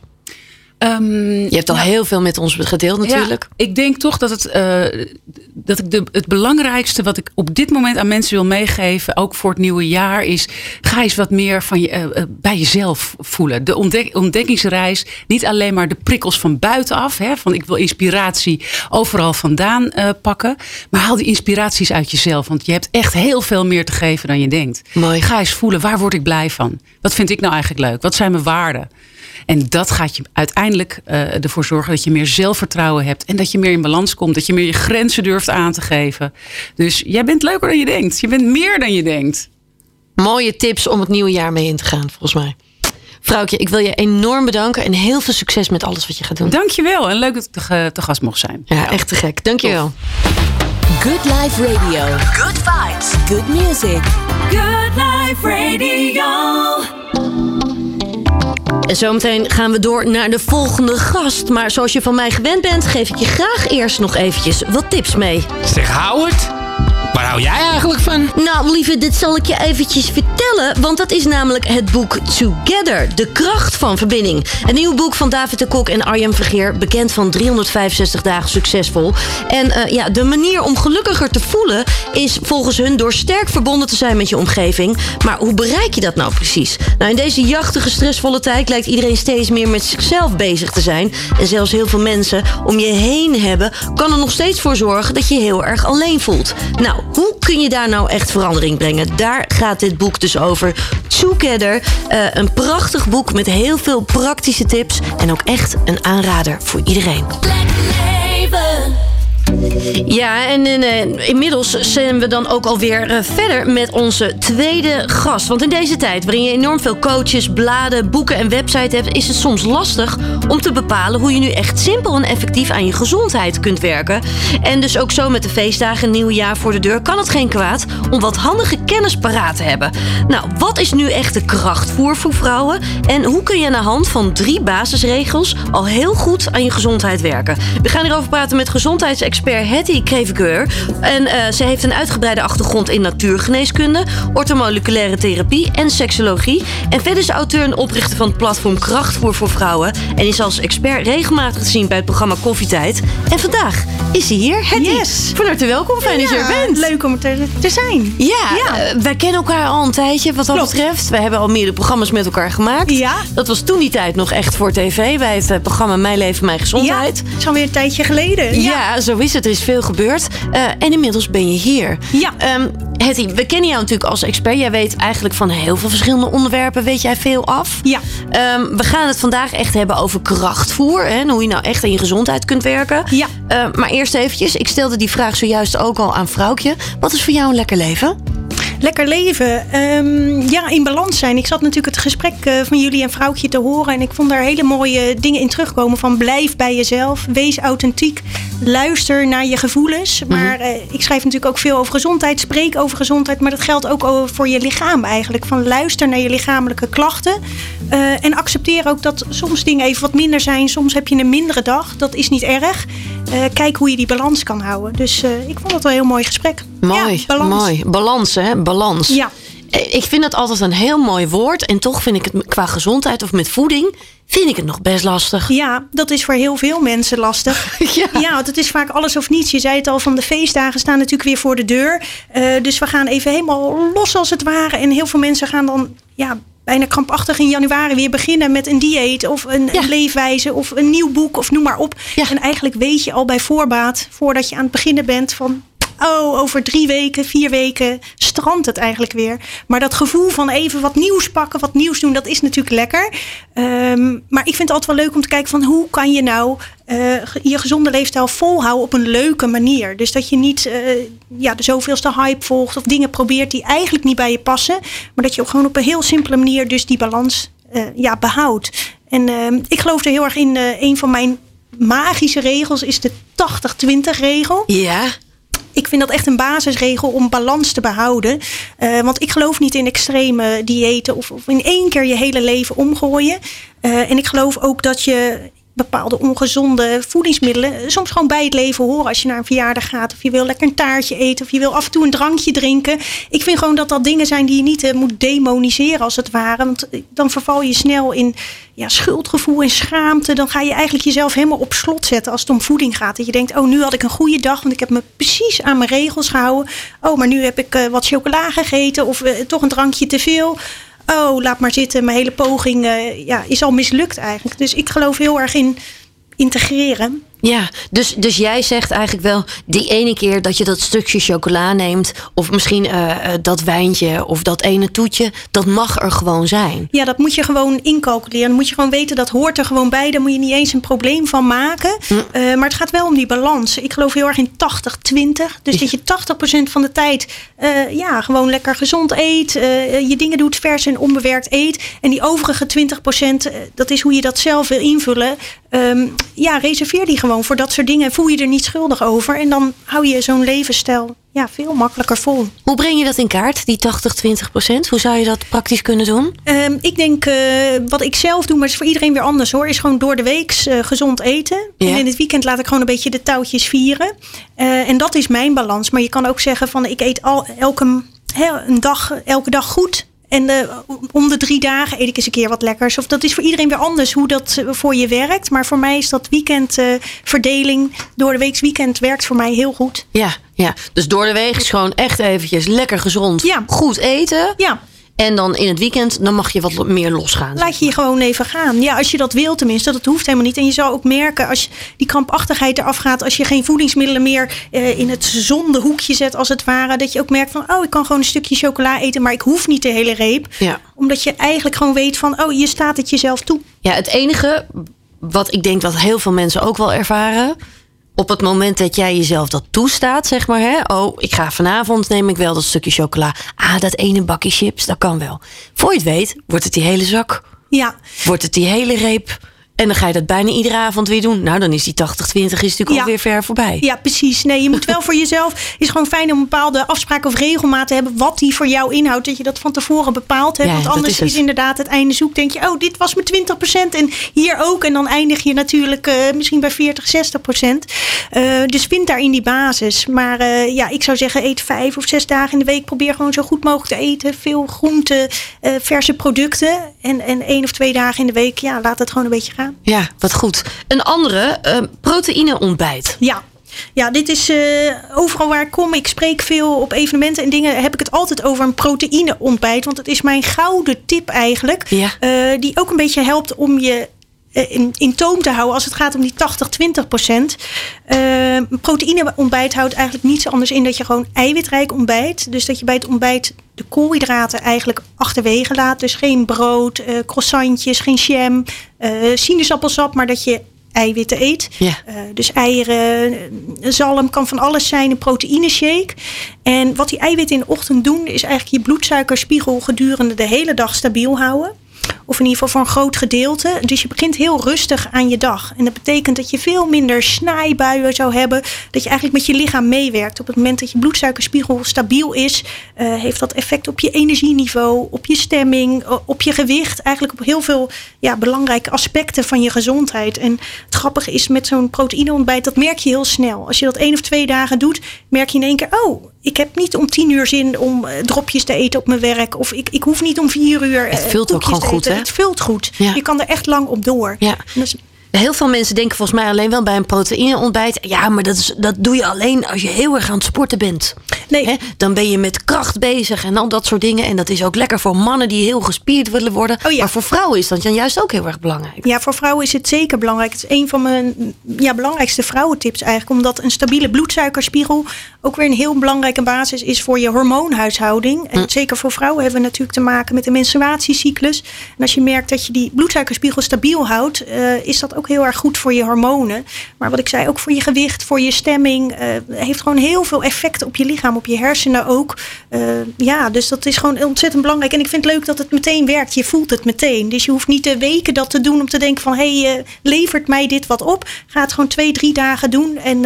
Ehm, Je hebt al heel veel met ons gedeeld natuurlijk. Ja, ik denk toch dat, het, eh, dat ik de, het belangrijkste wat ik op dit moment aan mensen wil meegeven, ook voor het nieuwe jaar, is ga eens wat meer van je, eh, eh, bij jezelf voelen. De ontdek, ontdekkingsreis, niet alleen maar de prikkels van buitenaf, hè, van ik wil inspiratie overal vandaan pakken, maar haal die inspiraties uit jezelf, want je hebt echt heel veel meer te geven dan je denkt. Mooi. Ga eens voelen, waar word ik blij van? Wat vind ik nou eigenlijk leuk? Wat zijn mijn waarden? En dat gaat je uiteindelijk eh, ervoor zorgen dat je meer zelfvertrouwen hebt. En dat je meer in balans komt. Dat je meer je grenzen durft aan te geven. Dus jij bent leuker dan je denkt. Je bent meer dan je denkt. Mooie tips om het nieuwe jaar mee in te gaan, volgens mij. Vrouwtje, ik wil je enorm bedanken en heel veel succes met alles wat je gaat doen. Dankjewel. En leuk dat ik te, gast mocht zijn. Ja, echt te gek. Dankjewel. Good Life Radio. Good vibes. Good music. Good En zometeen gaan we door naar de volgende gast. Maar zoals je van mij gewend bent, geef ik je graag eerst nog eventjes wat tips mee. Zeg Howard, waar hou jij eigenlijk van? Nou, lieve, dit zal ik je eventjes vertellen. Want dat is namelijk het boek Together. De kracht van verbinding. Een nieuw boek van David de Kok en Arjen Vergeer. Bekend van 365 dagen succesvol. En eh, ja, de manier om gelukkiger te voelen... is volgens hun door sterk verbonden te zijn met je omgeving. Maar hoe bereik je dat nou precies? Nou, in deze jachtige, stressvolle tijd... lijkt iedereen steeds meer met zichzelf bezig te zijn. En zelfs heel veel mensen om je heen hebben... kan er nog steeds voor zorgen dat je je heel erg alleen voelt. Nou, hoe kun je daar nou echt verandering brengen? Daar gaat dit boek dus over. Together, eh, een prachtig boek met heel veel praktische tips... en ook echt een aanrader voor iedereen. Ja, en eh, inmiddels zijn we dan ook alweer eh, verder met onze tweede gast. Want in deze tijd, waarin je enorm veel coaches, bladen, boeken en websites hebt, is het soms lastig om te bepalen hoe je nu echt simpel en effectief aan je gezondheid kunt werken. En dus ook zo met de feestdagen en nieuwe jaar voor de deur kan het geen kwaad om wat handige kennis paraat te hebben. Nou, wat is nu echt de krachtvoer voor vrouwen? En hoe kun je aan de hand van drie basisregels al heel goed aan je gezondheid werken? We gaan hierover praten met gezondheidsexpert Hetty Krevekeur. En eh, ze heeft een uitgebreide achtergrond in natuurgeneeskunde, ortomoleculaire therapie en seksologie. En verder is ze auteur en oprichter van het platform Krachtvoer voor Vrouwen. En is als expert regelmatig te zien bij het programma Koffietijd. En vandaag is ze hier, Hetty. Yes. Van harte welkom, fijn dat je er Ja, bent. Leuk om er te, zijn. Ja, Ja. eh, wij kennen elkaar al een tijdje wat dat Klopt. betreft. We hebben al meerdere programma's met elkaar gemaakt. Ja. Dat was toen die tijd nog echt voor tv bij het programma Mijn Leven, Mijn Ja, Gezondheid. het is alweer een tijdje geleden. Ja, zo is het. Er is veel gebeurd. Eh, en inmiddels ben je hier. Ja. Ehm Hetty, we kennen jou natuurlijk als expert. Jij weet eigenlijk van heel veel verschillende onderwerpen weet jij veel af. Ja. Ehm, we gaan het vandaag echt hebben over krachtvoer. Hè, en hoe je nou echt aan je gezondheid kunt werken. Ja. Eh, maar eerst eventjes, ik stelde die vraag zojuist ook al aan Vrouwtje. Wat is voor jou een lekker leven? Lekker leven. Ehm, ja, in balans zijn. Ik zat natuurlijk het gesprek eh, van jullie en vrouwtje te horen. En ik vond daar hele mooie dingen in terugkomen. Van blijf bij jezelf. Wees authentiek. Luister naar je gevoelens. Maar eh, ik schrijf natuurlijk ook veel over gezondheid. Spreek over gezondheid. Maar dat geldt ook voor je lichaam eigenlijk. Van luister naar je lichamelijke klachten. Eh, en accepteer ook dat soms dingen even wat minder zijn. Soms heb je een mindere dag. Dat is niet erg. Eh, kijk hoe je die balans kan houden. Dus eh, ik vond het wel een heel mooi gesprek. Mooi, Ja, balans. mooi. Balans, hè? Balans. Ja. Eh, Ik vind het altijd een heel mooi woord. En toch vind ik het qua gezondheid of met voeding... vind ik het nog best lastig. Ja, dat is voor heel veel mensen lastig. Ja. ja, want het is vaak alles of niets. Je zei het al, van de feestdagen staan natuurlijk weer voor de deur. Dus we gaan even helemaal los als het ware. En heel veel mensen gaan dan ja, bijna krampachtig in januari weer beginnen met een dieet of een, Ja. een leefwijze of een nieuw boek of noem maar op. Ja. En eigenlijk weet je al bij voorbaat, voordat je aan het beginnen bent van... Oh, over drie weken, vier wegen strandt het eigenlijk weer. Maar dat gevoel van even wat nieuws pakken, wat nieuws doen, dat is natuurlijk lekker. Ehm, maar ik vind het altijd wel leuk om te kijken van hoe kan je nou eh, je gezonde leefstijl volhouden op een leuke manier. Dus dat je niet eh, ja, de zoveelste hype volgt of dingen probeert die eigenlijk niet bij je passen. Maar dat je gewoon op een heel simpele manier dus die balans eh, ja, behoudt. En ehm, ik geloof er heel erg in. een van mijn magische regels is de 80-20 regel Ja, ik vind dat echt een basisregel om balans te behouden. Eh, want ik geloof niet in extreme diëten of, of in één keer je hele leven omgooien. Eh, en ik geloof ook dat je bepaalde ongezonde voedingsmiddelen soms gewoon bij het leven horen. Als je naar een verjaardag gaat of je wil lekker een taartje eten of je wil af en toe een drankje drinken. Ik vind gewoon dat dat dingen zijn die je niet eh, moet demoniseren als het ware. Want eh, dan verval je snel in ja, schuldgevoel en schaamte. Dan ga je eigenlijk jezelf helemaal op slot zetten als het om voeding gaat. Dat je denkt, oh nu had ik een goede dag, want ik heb me precies aan mijn regels gehouden. Oh, maar nu heb ik eh, wat chocola gegeten of eh, toch een drankje te veel. Oh, laat maar zitten. Mijn hele poging eh, ja, is al mislukt eigenlijk. Dus ik geloof heel erg in integreren. Ja. Dus, dus jij zegt eigenlijk wel... die ene keer dat je dat stukje chocola neemt... of misschien eh, eh, dat wijntje of dat ene toetje... dat mag er gewoon zijn. Ja, dat moet je gewoon incalculeren. Dan moet je gewoon weten dat hoort er gewoon bij. Daar moet je niet eens een probleem van maken. Eh, maar het gaat wel om die balans. Ik geloof heel erg in 80-20. Dus dat je 80% van de tijd ja, gewoon lekker gezond eet. je dingen doet vers en onbewerkt eet. En die overige 20%, eh, dat is hoe je dat zelf wil invullen. Ehm, ja, reserveer die gewoon voor dat soort dingen. Voel je er niet schuldig over. En dan hou je zo'n levensstijl ja, veel makkelijker vol. Hoe breng je dat in kaart, die 80-20 procent? Hoe zou je dat praktisch kunnen doen? Ehm, ik denk, eh, wat ik zelf doe, maar het is voor iedereen weer anders hoor, is gewoon door de week eh, gezond eten. Ja. En in het weekend laat ik gewoon een beetje de touwtjes vieren. Eh, en dat is mijn balans. Maar je kan ook zeggen van ik eet al elke een dag, elke dag goed. En eh, om de drie dagen eet ik eens een keer wat lekkers. Of dat is voor iedereen weer anders hoe dat eh, voor je werkt. Maar voor mij is dat weekendverdeling door de weeks weekend werkt voor mij heel goed. Ja, ja. Dus door de week is gewoon echt eventjes lekker gezond, Ja. goed eten. Ja. En dan in het weekend, dan mag je wat meer losgaan. Laat je je gewoon even gaan. Ja, als je dat wil tenminste. Dat hoeft helemaal niet. En je zal ook merken als je die krampachtigheid eraf gaat. Als je geen voedingsmiddelen meer eh, in het zonde hoekje zet als het ware. Dat je ook merkt van oh ik kan gewoon een stukje chocola eten. Maar ik hoef niet de hele reep. Ja. Omdat je eigenlijk gewoon weet van oh je staat het jezelf toe. Ja, het enige wat ik denk dat heel veel mensen ook wel ervaren. Op het moment dat jij jezelf dat toestaat, zeg maar. Hè? Oh, ik ga vanavond neem ik wel dat stukje chocola. Ah, dat ene bakje chips, dat kan wel. Voor je het weet, wordt het die hele zak. Ja, Wordt het die hele reep. En dan ga je dat bijna iedere avond weer doen. Nou, dan is die 80-20 is natuurlijk Ja. alweer ver voorbij. Ja, precies. Nee, je moet wel voor jezelf. Het is gewoon fijn om een bepaalde afspraak of regelmaat te hebben. Wat die voor jou inhoudt. Dat je dat van tevoren bepaalt hebt. Ja, Want anders is inderdaad het einde zoek. Denk je, oh, dit was mijn 20%. En hier ook. En dan eindig je natuurlijk eh, misschien bij 40, 60%. Eh, dus vind daarin die basis. Maar eh, ja, ik zou zeggen, eet vijf of zes dagen in de week. Probeer gewoon zo goed mogelijk te eten. Veel groenten, eh, verse producten. En, en één of twee dagen in de week, ja, laat het gewoon een beetje gaan. Ja, wat goed. Een andere, eh proteïne-ontbijt. Ja. Ja, dit is eh, overal waar ik kom. Ik spreek veel op evenementen en dingen. Heb ik het altijd over een proteïne-ontbijt. Want het is mijn gouden tip eigenlijk. Ja. eh, die ook een beetje helpt om je in, in toom te houden als het gaat om die 80-20 procent. Uh, proteïneontbijt houdt eigenlijk niets anders in dat je gewoon eiwitrijk ontbijt. Dus dat je bij het ontbijt de koolhydraten eigenlijk achterwege laat. Dus geen brood, eh, croissantjes, geen jam, eh, sinaasappelsap, maar dat je eiwitten eet. Eh, dus eieren, eh, zalm kan van alles zijn, een proteïneshake. En wat die eiwitten in de ochtend doen, is eigenlijk je bloedsuikerspiegel gedurende de hele dag stabiel houden. Of in ieder geval voor een groot gedeelte. Dus je begint heel rustig aan je dag. En dat betekent dat je veel minder snijbuien zou hebben. Dat je eigenlijk met je lichaam meewerkt. Op het moment dat je bloedsuikerspiegel stabiel is, uh, heeft dat effect op je energieniveau, op je stemming, op je gewicht. Eigenlijk op heel veel ja, belangrijke aspecten van je gezondheid. En het grappige is met zo'n proteïneontbijt, dat merk je heel snel. Als je dat één of twee dagen doet, merk je in één keer, oh, ik heb niet om tien uur zin om uh, dropjes te eten op mijn werk. Of ik, ik hoef niet om vier uur. Het vult ook gewoon goed, hè? Het vult goed. Ja. Je kan er echt lang op door. Ja. Heel veel mensen denken volgens mij alleen wel bij een proteïneontbijt. Ja, maar dat, is, dat doe je alleen als je heel erg aan het sporten bent. Nee. He, dan ben je met kracht bezig en al dat soort dingen. En dat is ook lekker voor mannen die heel gespierd willen worden. Oh ja. Maar voor vrouwen is dat dan juist ook heel erg belangrijk. Ja, voor vrouwen is het zeker belangrijk. Het is een van mijn ja, belangrijkste vrouwentips eigenlijk. Omdat een stabiele bloedsuikerspiegel ook weer een heel belangrijke basis is voor je hormoonhuishouding. En hm. zeker voor vrouwen hebben we natuurlijk te maken met de menstruatiecyclus. En als je merkt dat je die bloedsuikerspiegel stabiel houdt, uh, is dat ook heel erg goed voor je hormonen. Maar wat ik zei, ook voor je gewicht, voor je stemming. Uh, heeft gewoon heel veel effect op je lichaam, op je hersenen ook. Uh, ja, dus dat is gewoon ontzettend belangrijk. En ik vind het leuk dat het meteen werkt. Je voelt het meteen. Dus je hoeft niet de weken dat te doen om te denken van... hé, hey, levert mij dit wat op? Ga het gewoon twee, drie dagen doen en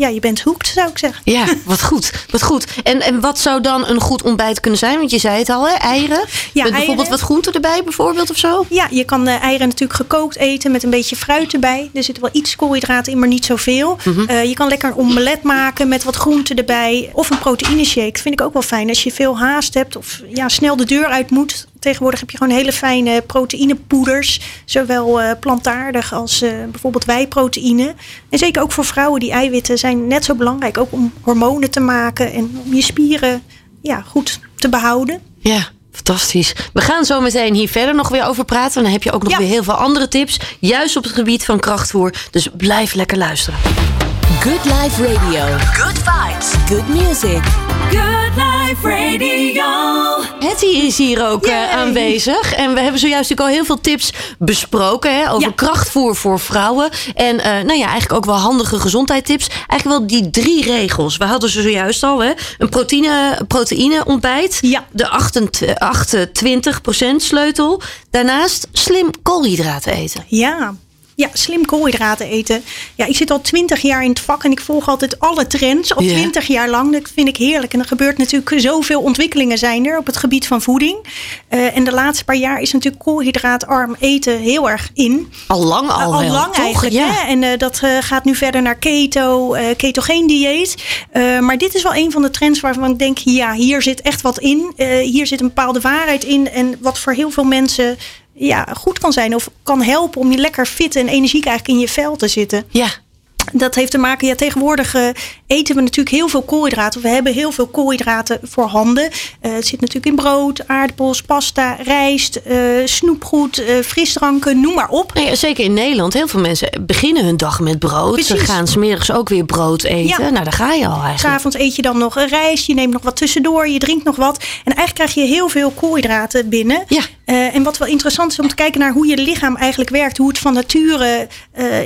ja, je bent hoekt, zou ik zeggen. Ja, wat goed. Wat goed. En, en wat zou dan een goed ontbijt kunnen zijn? Want je zei het al, hè? eieren. Ja, met eieren. bijvoorbeeld wat groenten erbij, bijvoorbeeld, of zo? Ja, je kan uh, eieren natuurlijk gekookt eten met een beetje fruit erbij. Er zit wel iets koolhydraten in, maar niet zoveel. Mm -hmm. uh, je kan lekker een omelet maken met wat groenten erbij. Of een proteïne shake. Vind ik ook wel fijn. Als je veel haast hebt of ja, snel de deur uit moet. Tegenwoordig heb je gewoon hele fijne proteïnepoeders. Zowel uh, plantaardig als uh, bijvoorbeeld wijproteïne. En zeker ook voor vrouwen, die eiwitten zijn net zo belangrijk. Ook om hormonen te maken en om je spieren ja, goed te behouden. Ja, Fantastisch. We gaan zo meteen hier verder nog weer over praten. Dan heb je ook nog ja. weer heel veel andere tips. Juist op het gebied van krachtvoer. Dus blijf lekker luisteren. Good Life Radio. Good vibes. Good music. Good Life Radio. Hetty is hier ook uh, aanwezig. En we hebben zojuist natuurlijk al heel veel tips besproken. Hè, over ja. krachtvoer voor vrouwen. En uh, nou ja, eigenlijk ook wel handige gezondheidstips. Eigenlijk wel die drie regels. We hadden ze zojuist al. Hè. Een proteïne, proteïne ontbijt. Ja. De 28% sleutel. Daarnaast slim koolhydraten eten. Ja. Ja, slim koolhydraten eten. Ja, ik zit al twintig jaar in het vak en ik volg altijd alle trends. Al twintig yeah. jaar lang. Dat vind ik heerlijk. En er gebeurt natuurlijk zoveel ontwikkelingen zijn er op het gebied van voeding. Uh, en de laatste paar jaar is natuurlijk koolhydraatarm eten heel erg in. Al lang al. Uh, al lang eigenlijk. Ja. Hè? En uh, dat gaat nu verder naar keto, ketogeen dieet. maar dit is wel een van de trends waarvan ik denk, ja, hier zit echt wat in. hier zit een bepaalde waarheid in. En wat voor heel veel mensen ja, goed kan zijn of kan helpen om je lekker fit en energiek eigenlijk in je vel te zitten. Ja. Dat heeft te maken, ja, tegenwoordig uh, eten we natuurlijk heel veel koolhydraten. We hebben heel veel koolhydraten voorhanden. Uh, het zit natuurlijk in brood, aardappels, pasta, rijst, uh, snoepgoed, frisdranken, noem maar op. Nee, zeker in Nederland. Heel veel mensen beginnen hun dag met brood. Precies. Ze gaan smiddags ook weer brood eten. Ja. Nou, daar ga je al eigenlijk. S'avonds eet je dan nog een rijst, je neemt nog wat tussendoor, je drinkt nog wat. En eigenlijk krijg je heel veel koolhydraten binnen. Ja. en wat wel interessant is om te kijken naar hoe je lichaam eigenlijk werkt. Hoe het van nature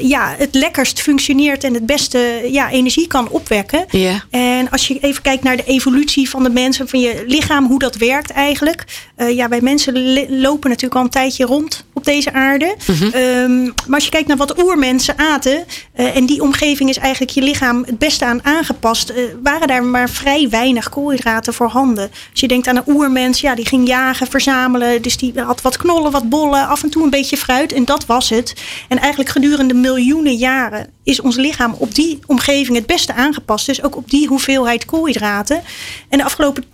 ja, het lekkerst functioneert en het beste ja, energie kan opwekken. Yeah. En als je even kijkt naar de evolutie van de mensen, van je lichaam, hoe dat werkt eigenlijk. Uh, ja, wij mensen lopen natuurlijk al een tijdje rond op deze aarde. Mhm. Mm -hmm. um, maar als je kijkt naar wat oermensen aten, uh, en die omgeving is eigenlijk je lichaam het beste aan aangepast, uh, waren daar maar vrij weinig koolhydraten voorhanden. Als je denkt aan een oermens, ja, die ging jagen, verzamelen, dus die had wat knollen, wat bollen, af en toe een beetje fruit en dat was het. En eigenlijk gedurende miljoenen jaren is ons lichaam op die omgeving het beste aangepast. Dus ook op die hoeveelheid koolhydraten. En de afgelopen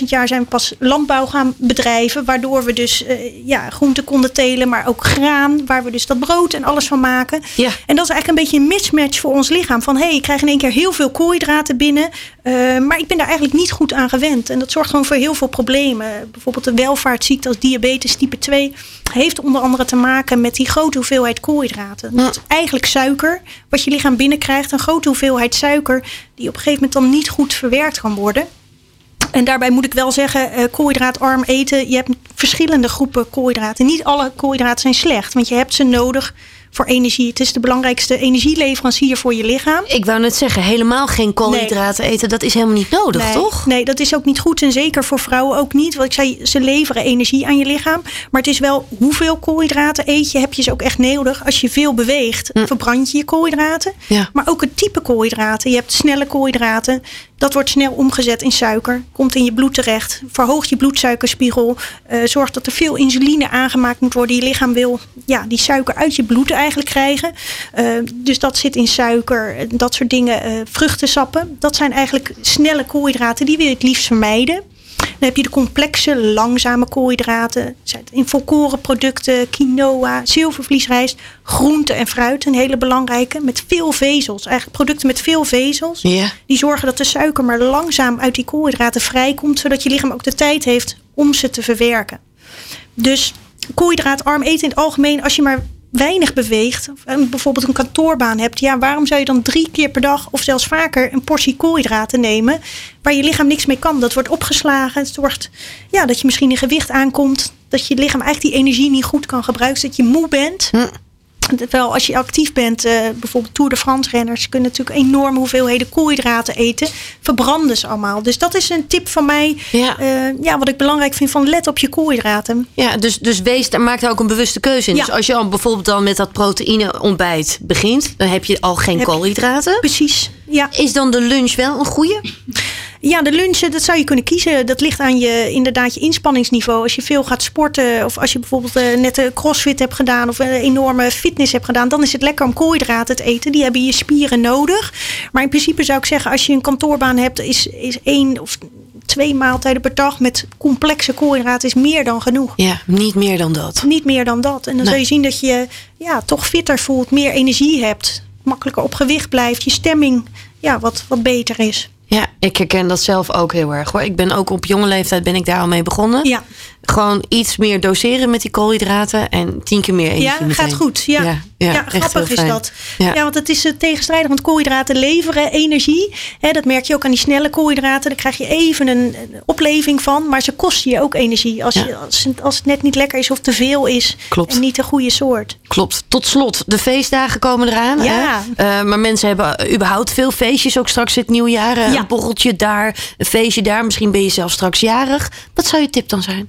10.000 jaar zijn we pas landbouw gaan bedrijven. Waardoor we dus uh, ja, groenten konden telen, maar ook graan, waar we dus dat brood en alles van maken. Ja. En dat is eigenlijk een beetje een mismatch voor ons lichaam. Van hé, hey, ik krijg in één keer heel veel koolhydraten binnen, eh, maar ik ben daar eigenlijk niet goed aan gewend. En dat zorgt gewoon voor heel veel problemen. Bijvoorbeeld de welvaartsziekte als diabetes type 2 heeft onder andere te maken met die grote hoeveelheid koolhydraten. Dat is eigenlijk suiker, wat je lichaam binnenkrijgt. Een grote hoeveelheid suiker die op een gegeven moment dan niet goed verwerkt kan worden. En daarbij moet ik wel zeggen, eh, koolhydraatarm eten. Je hebt verschillende groepen koolhydraten. Niet alle koolhydraten zijn slecht, want je hebt ze nodig voor energie. Het is de belangrijkste energieleverancier voor je lichaam. Ik wou net zeggen, helemaal geen koolhydraten eten, dat is helemaal niet nodig, nee, toch? Nee, dat is ook niet goed. En zeker voor vrouwen ook niet. Want ik zei, ze leveren energie aan je lichaam. Maar het is wel hoeveel koolhydraten eet je, heb je ze ook echt nodig. Als je veel beweegt, verbrand je je koolhydraten. Ja. Maar ook het type koolhydraten. Je hebt snelle koolhydraten. Dat wordt snel omgezet in suiker. Komt in je bloed terecht. Verhoogt je bloedsuikerspiegel. eh, zorgt dat er veel insuline aangemaakt moet worden. Je lichaam wil ja, die suiker uit je bloed eigenlijk krijgen. Eh, dus dat zit in suiker. eh, Dat soort dingen. vruchtensappen. Dat zijn eigenlijk snelle koolhydraten. Die je het liefst vermijden. Dan heb je de complexe, langzame koolhydraten. In volkorenproducten, quinoa, zilvervliesrijst, groente en fruit. Een hele belangrijke. Met veel vezels. Eigenlijk producten met veel vezels. Ja. Die zorgen dat de suiker maar langzaam uit die koolhydraten vrijkomt. Zodat je lichaam ook de tijd heeft om ze te verwerken. Dus koolhydraatarm eten in het algemeen, als je maar weinig beweegt, een- bijvoorbeeld een kantoorbaan hebt, ja, waarom zou je dan drie keer per dag of zelfs vaker een portie koolhydraten nemen waar je lichaam niks mee kan? Dat wordt opgeslagen. Het zorgt ja, dat je misschien in gewicht aankomt, dat je lichaam eigenlijk die energie niet goed kan gebruiken, dat je moe bent. Terwijl als je actief bent, eh, bijvoorbeeld Tour de France renners kunnen natuurlijk enorme hoeveelheden koolhydraten eten. Verbranden ze allemaal. Dus dat is een tip van mij. Ja. eh, ja, wat ik belangrijk vind van let op je koolhydraten. Ja, dus, dus wees, daar maak daar ook een bewuste keuze in. Ja. Dus als je al bijvoorbeeld dan met dat proteïne ontbijt begint, dan heb je al geen Heb je- koolhydraten. Precies. Ja. Is dan de lunch wel een goede? ja, de lunch, dat zou je kunnen kiezen. Dat ligt aan je, inderdaad, je inspanningsniveau. Als je veel gaat sporten of als je bijvoorbeeld eh, net een crossfit hebt gedaan of een enorme fitness hebt gedaan, dan is het lekker om koolhydraten te eten. Die hebben je spieren nodig. Maar in principe zou ik zeggen, als je een kantoorbaan hebt, is, is één of twee maaltijden per dag met complexe koolhydraten is meer dan genoeg. Ja, niet meer dan dat. Niet meer dan dat. En dan Nee. zul je zien dat je ja, toch fitter voelt, meer energie hebt, makkelijker op gewicht blijft, je stemming ja, wat, wat beter is. Ja, ik herken dat zelf ook heel erg hoor. Ik ben ook op jonge leeftijd ben ik daar al mee begonnen. Ja. Gewoon iets meer doseren met die koolhydraten en tien keer meer energie Ja, meteen. gaat goed. Ja, ja, grappig is dat. Ja. Want het is eh, tegenstrijdig. Want koolhydraten leveren energie. Hè, dat merk je ook aan die snelle koolhydraten. Daar krijg je even een, een opleving van. Maar ze kosten je ook energie. Als, je, als, het- als het net niet lekker is of te veel is. Klopt. En niet de goede soort. Klopt. Tot slot, de feestdagen komen eraan. Ja. Hè? Eh, maar mensen hebben eh, überhaupt veel feestjes. Ook straks het nieuwjaar. Ja. Een borreltje daar, een feestje daar. Misschien ben je zelf straks jarig. Wat zou je tip dan zijn?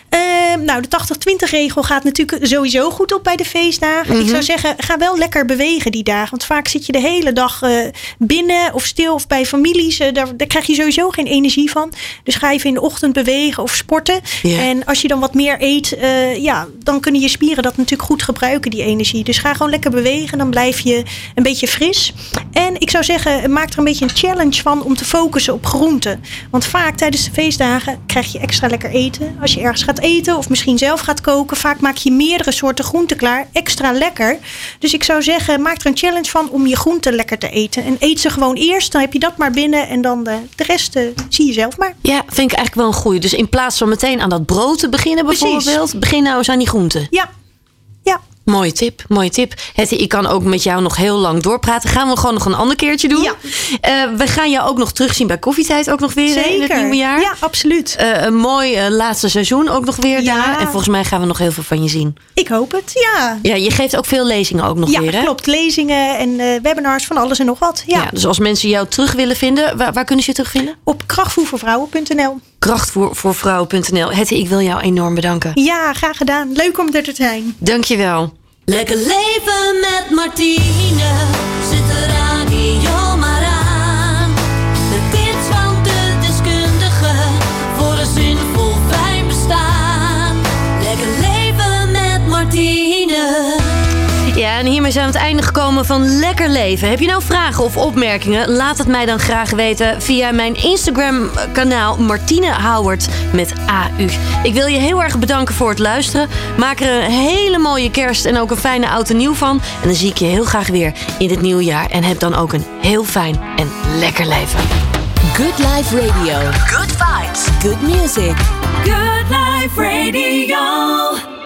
Ehm, nou, de 80-20 regel gaat natuurlijk sowieso goed op bij de feestdagen. Ik zou zeggen, ga wel lekker bewegen die dagen. Want vaak zit je de hele dag eh, binnen of stil of bij families. daar, daar krijg je sowieso geen energie van. Dus ga even in de ochtend bewegen of sporten. En als je dan wat meer eet, eh, ja, dan kunnen je spieren dat natuurlijk goed gebruiken, die energie. Dus ga gewoon lekker bewegen, dan blijf je een beetje fris. En ik zou zeggen, maak er een beetje een challenge van om te focussen op groenten. Want vaak tijdens de feestdagen krijg je extra lekker eten. Als je ergens gaat eten of misschien zelf gaat koken, vaak maak je meerdere soorten groenten klaar, extra lekker. Dus ik zou zeggen, maak er een challenge van om je groenten lekker te eten. En eet ze gewoon eerst, dan heb je dat maar binnen en dan de, de rest eh, zie je zelf maar. Ja, vind ik eigenlijk wel een goeie. Dus in plaats van meteen aan dat brood te beginnen Precies. bijvoorbeeld. Begin nou eens aan die groenten. Ja. Mooie tip, mooie tip. Hetty, ik kan ook met jou nog heel lang doorpraten. Gaan we gewoon nog een ander keertje doen. Ja. Eh, we gaan jou ook nog terugzien bij Koffietijd. Ook nog weer hè, in het Zeker. nieuwe jaar. Ja, absoluut. Eh, een mooi eh, laatste seizoen ook nog weer Ja. daar. En volgens mij gaan we nog heel veel van je zien. Ik hoop het, ja. Ja, je geeft ook veel lezingen ook nog Ja, weer, hè? klopt. Lezingen en webinars van alles en nog wat. Ja. Ja, dus als mensen jou terug willen vinden, waar, waar kunnen ze je terugvinden? Op krachtvoervoorvrouwen.nl. Krachtvoorvrouwen.nl. Hetty, ik wil jou enorm bedanken. Ja, graag gedaan. Leuk om er te zijn. Dankjewel. Lekker leven met Martine. Zet de radio en hiermee zijn we aan het einde gekomen van Lekker Leven. Heb je nou vragen of opmerkingen? Laat het mij dan graag weten via mijn Instagram-kanaal Martine Howard met AU. Ik wil je heel erg bedanken voor het luisteren. Maak er een hele mooie kerst en ook een fijne oud en nieuw van. En dan zie ik je heel graag weer in het nieuwe jaar. En heb dan ook een heel fijn en lekker leven. Good Life Radio. Good vibes. Good music. Good Life Radio.